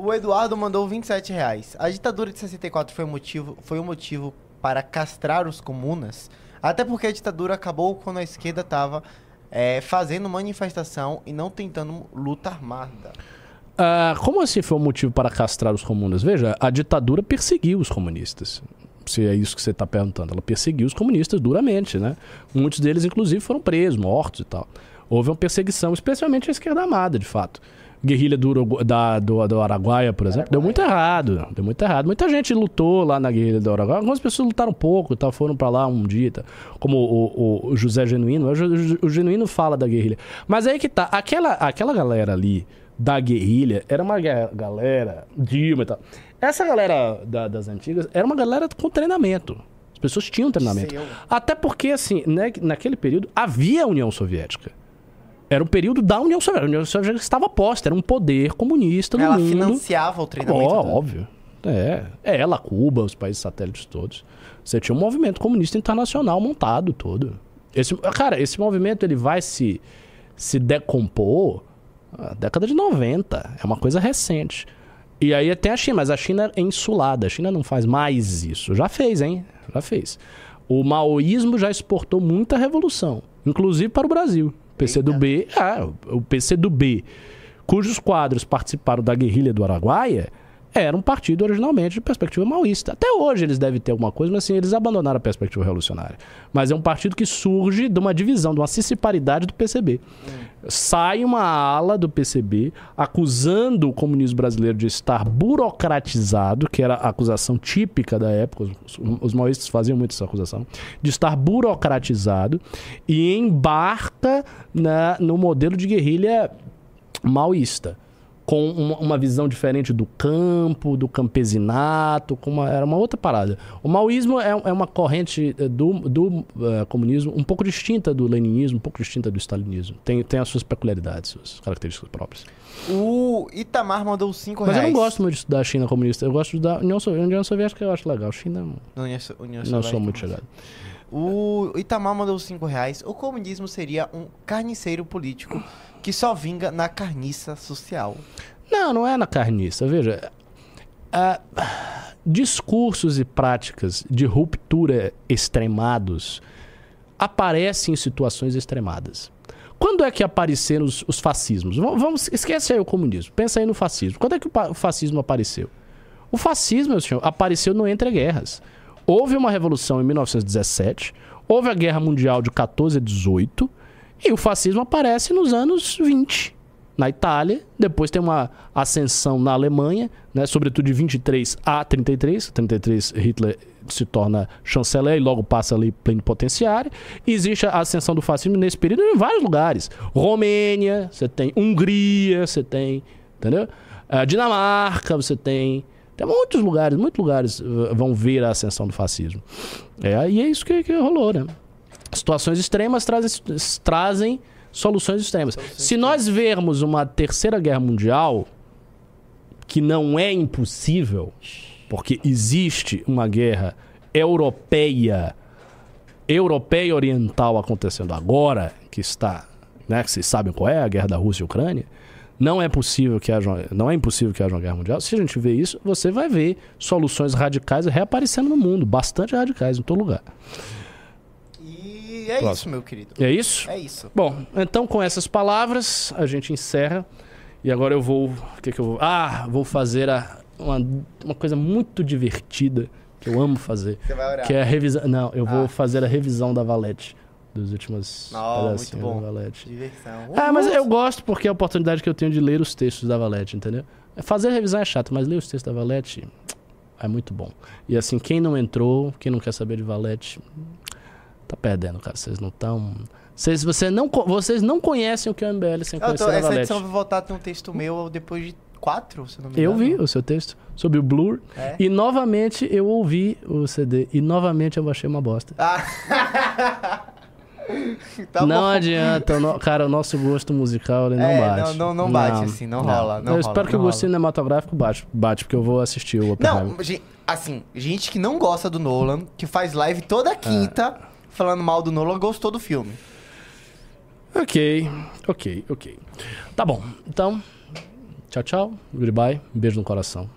Speaker 2: O Eduardo mandou 27 reais. A ditadura de 64 foi, motivo, foi um motivo para castrar os comunas? Até porque a ditadura acabou quando a esquerda estava é, fazendo manifestação e não tentando luta armada.
Speaker 1: Uh, como assim foi um motivo para castrar os comunas? Veja, a ditadura perseguiu os comunistas. Se é isso que você está perguntando. Ela perseguiu os comunistas duramente, né? Muitos deles, inclusive, foram presos, mortos e tal. Houve uma perseguição, especialmente a esquerda armada, de fato guerrilha do, da, do, do Araguaia, por exemplo, Araguaia. deu muito errado. Deu muito errado. Muita gente lutou lá na guerrilha do Araguaia. Algumas pessoas lutaram pouco, tá, foram para lá um dia, tá, como o, o, o, José Genuíno. O, o Genuíno fala da guerrilha. Mas aí que tá, aquela, aquela galera ali da guerrilha era uma galera, Dilma e tal. Essa galera da, das antigas era uma galera com treinamento. As pessoas tinham treinamento. Até porque, assim, né, naquele período havia a União Soviética. Era o perído da União Soviética. A União Soviética estava posta, era um poder comunista no
Speaker 2: ela
Speaker 1: mundo.
Speaker 2: Ela financiava o treinamento.
Speaker 1: Oh, óbvio. É. é, ela, Cuba, os países satélites todos. Você tinha um movimento comunista internacional montado todo. Esse, cara, esse movimento ele vai se, se decompor na década de 90. É uma coisa recente. E aí tem a China, mas a China é insulada. A China não faz mais isso. Já fez, hein? Já fez. O maoísmo já exportou muita revolução, inclusive para o Brasil. PCdoB, é, o PCdoB, cujos quadros participaram da guerrilha do Araguaia, era um partido originalmente de perspectiva maoísta. Até hoje eles devem ter alguma coisa, mas assim, eles abandonaram a perspectiva revolucionária. Mas é um partido que surge de uma divisão, de uma ciciparidade do PCB. Sai uma ala do PCB acusando o comunismo brasileiro de estar burocratizado, que era a acusação típica da época, os, os maoístas faziam muito essa acusação, de estar burocratizado e embarca na, no modelo de guerrilha maoísta com uma, uma, visão diferente do campo, do campesinato, com uma, era uma outra parada. O maoísmo é, é uma corrente eh, do, do uh, comunismo um pouco distinta do leninismo, um pouco distinta do stalinismo. Tem, tem as suas peculiaridades, suas características próprias.
Speaker 2: O Itamar mandou 5
Speaker 1: reais.
Speaker 2: Mas
Speaker 1: eu não gosto muito da China comunista. Eu gosto da União, Soviética, União Soviética, eu acho legal. China,
Speaker 2: União, União
Speaker 1: não sou muito chegado.
Speaker 2: O Itamar mandou 5 reais. O comunismo seria um carniceiro político que só vinga na carniça social.
Speaker 1: Não, não é na carniça. Veja, uh, discursos e práticas de ruptura extremados aparecem em situações extremadas. Quando é que apareceram os, os fascismos? Vamos, esquece aí o comunismo. Pensa aí no fascismo. Quando é que o fascismo apareceu? O fascismo, meu senhor, apareceu no Entre Guerras. Houve uma revolução em 1917, houve a Guerra Mundial de 14 a 18, e o fascismo aparece nos anos 20, na Itália. Depois tem uma ascensão na Alemanha, né, sobretudo de 23 a 33. 33 Hitler se torna chanceler e logo passa ali plenipotenciário. Existe a ascensão do fascismo nesse período em vários lugares. Romênia, você tem Hungria, você tem, entendeu? Uh, Dinamarca, você tem tem muitos lugares, muitos lugares uh, vão ver a ascensão do fascismo. É, e é isso que, que rolou, né? Situações extremas trazem, trazem soluções extremas. Soluções Se nós vermos uma terceira guerra mundial, que não é impossível, porque existe uma guerra europeia, europeia oriental acontecendo agora, que está, né, que vocês sabem qual é, a guerra da Rússia e Ucrânia, não é possível que haja, não é impossível que haja uma guerra mundial. Se a gente vê isso, você vai ver soluções radicais reaparecendo no mundo, bastante radicais em todo lugar
Speaker 2: é Próximo. isso, meu querido.
Speaker 1: É isso?
Speaker 2: É isso.
Speaker 1: Bom, então com essas palavras a gente encerra. E agora eu vou. O que, que eu vou. Ah, vou fazer a, uma, uma coisa muito divertida que eu amo fazer.
Speaker 2: Você vai orar.
Speaker 1: Que é a revisão. Não, eu ah. vou fazer a revisão da Valete. Dos últimos
Speaker 2: oh, muito bom.
Speaker 1: da Valete.
Speaker 2: Diversão.
Speaker 1: Ah, mas eu gosto porque é a oportunidade que eu tenho de ler os textos da Valete, entendeu? Fazer a revisão é chato, mas ler os textos da Valete é muito bom. E assim, quem não entrou, quem não quer saber de Valete, Tá perdendo, cara. Vocês não estão. Vocês, você não, vocês não conhecem o que é o MBL sem conhecer tô, a Essa
Speaker 2: edição vai voltar a ter um texto meu depois de quatro, se não me
Speaker 1: engano. Eu vi o seu texto sobre o Blur.
Speaker 2: É?
Speaker 1: E novamente eu ouvi o CD. E novamente eu achei uma bosta.
Speaker 2: Ah. *laughs*
Speaker 1: tá não bom. adianta, no, cara, o nosso gosto musical ele não
Speaker 2: é,
Speaker 1: bate.
Speaker 2: Não, não, não bate, não, assim, não, não, rola. Não eu
Speaker 1: rola,
Speaker 2: espero
Speaker 1: que o
Speaker 2: gosto
Speaker 1: cinematográfico bate, bate, porque eu vou assistir o
Speaker 2: Oppenheimer. Não, assim, gente que não gosta do Nolan, que faz live toda quinta. É falando mal do Nolan gostou do filme.
Speaker 1: Ok, ok, ok. Tá bom. Então, tchau, tchau. Goodbye. Beijo no coração.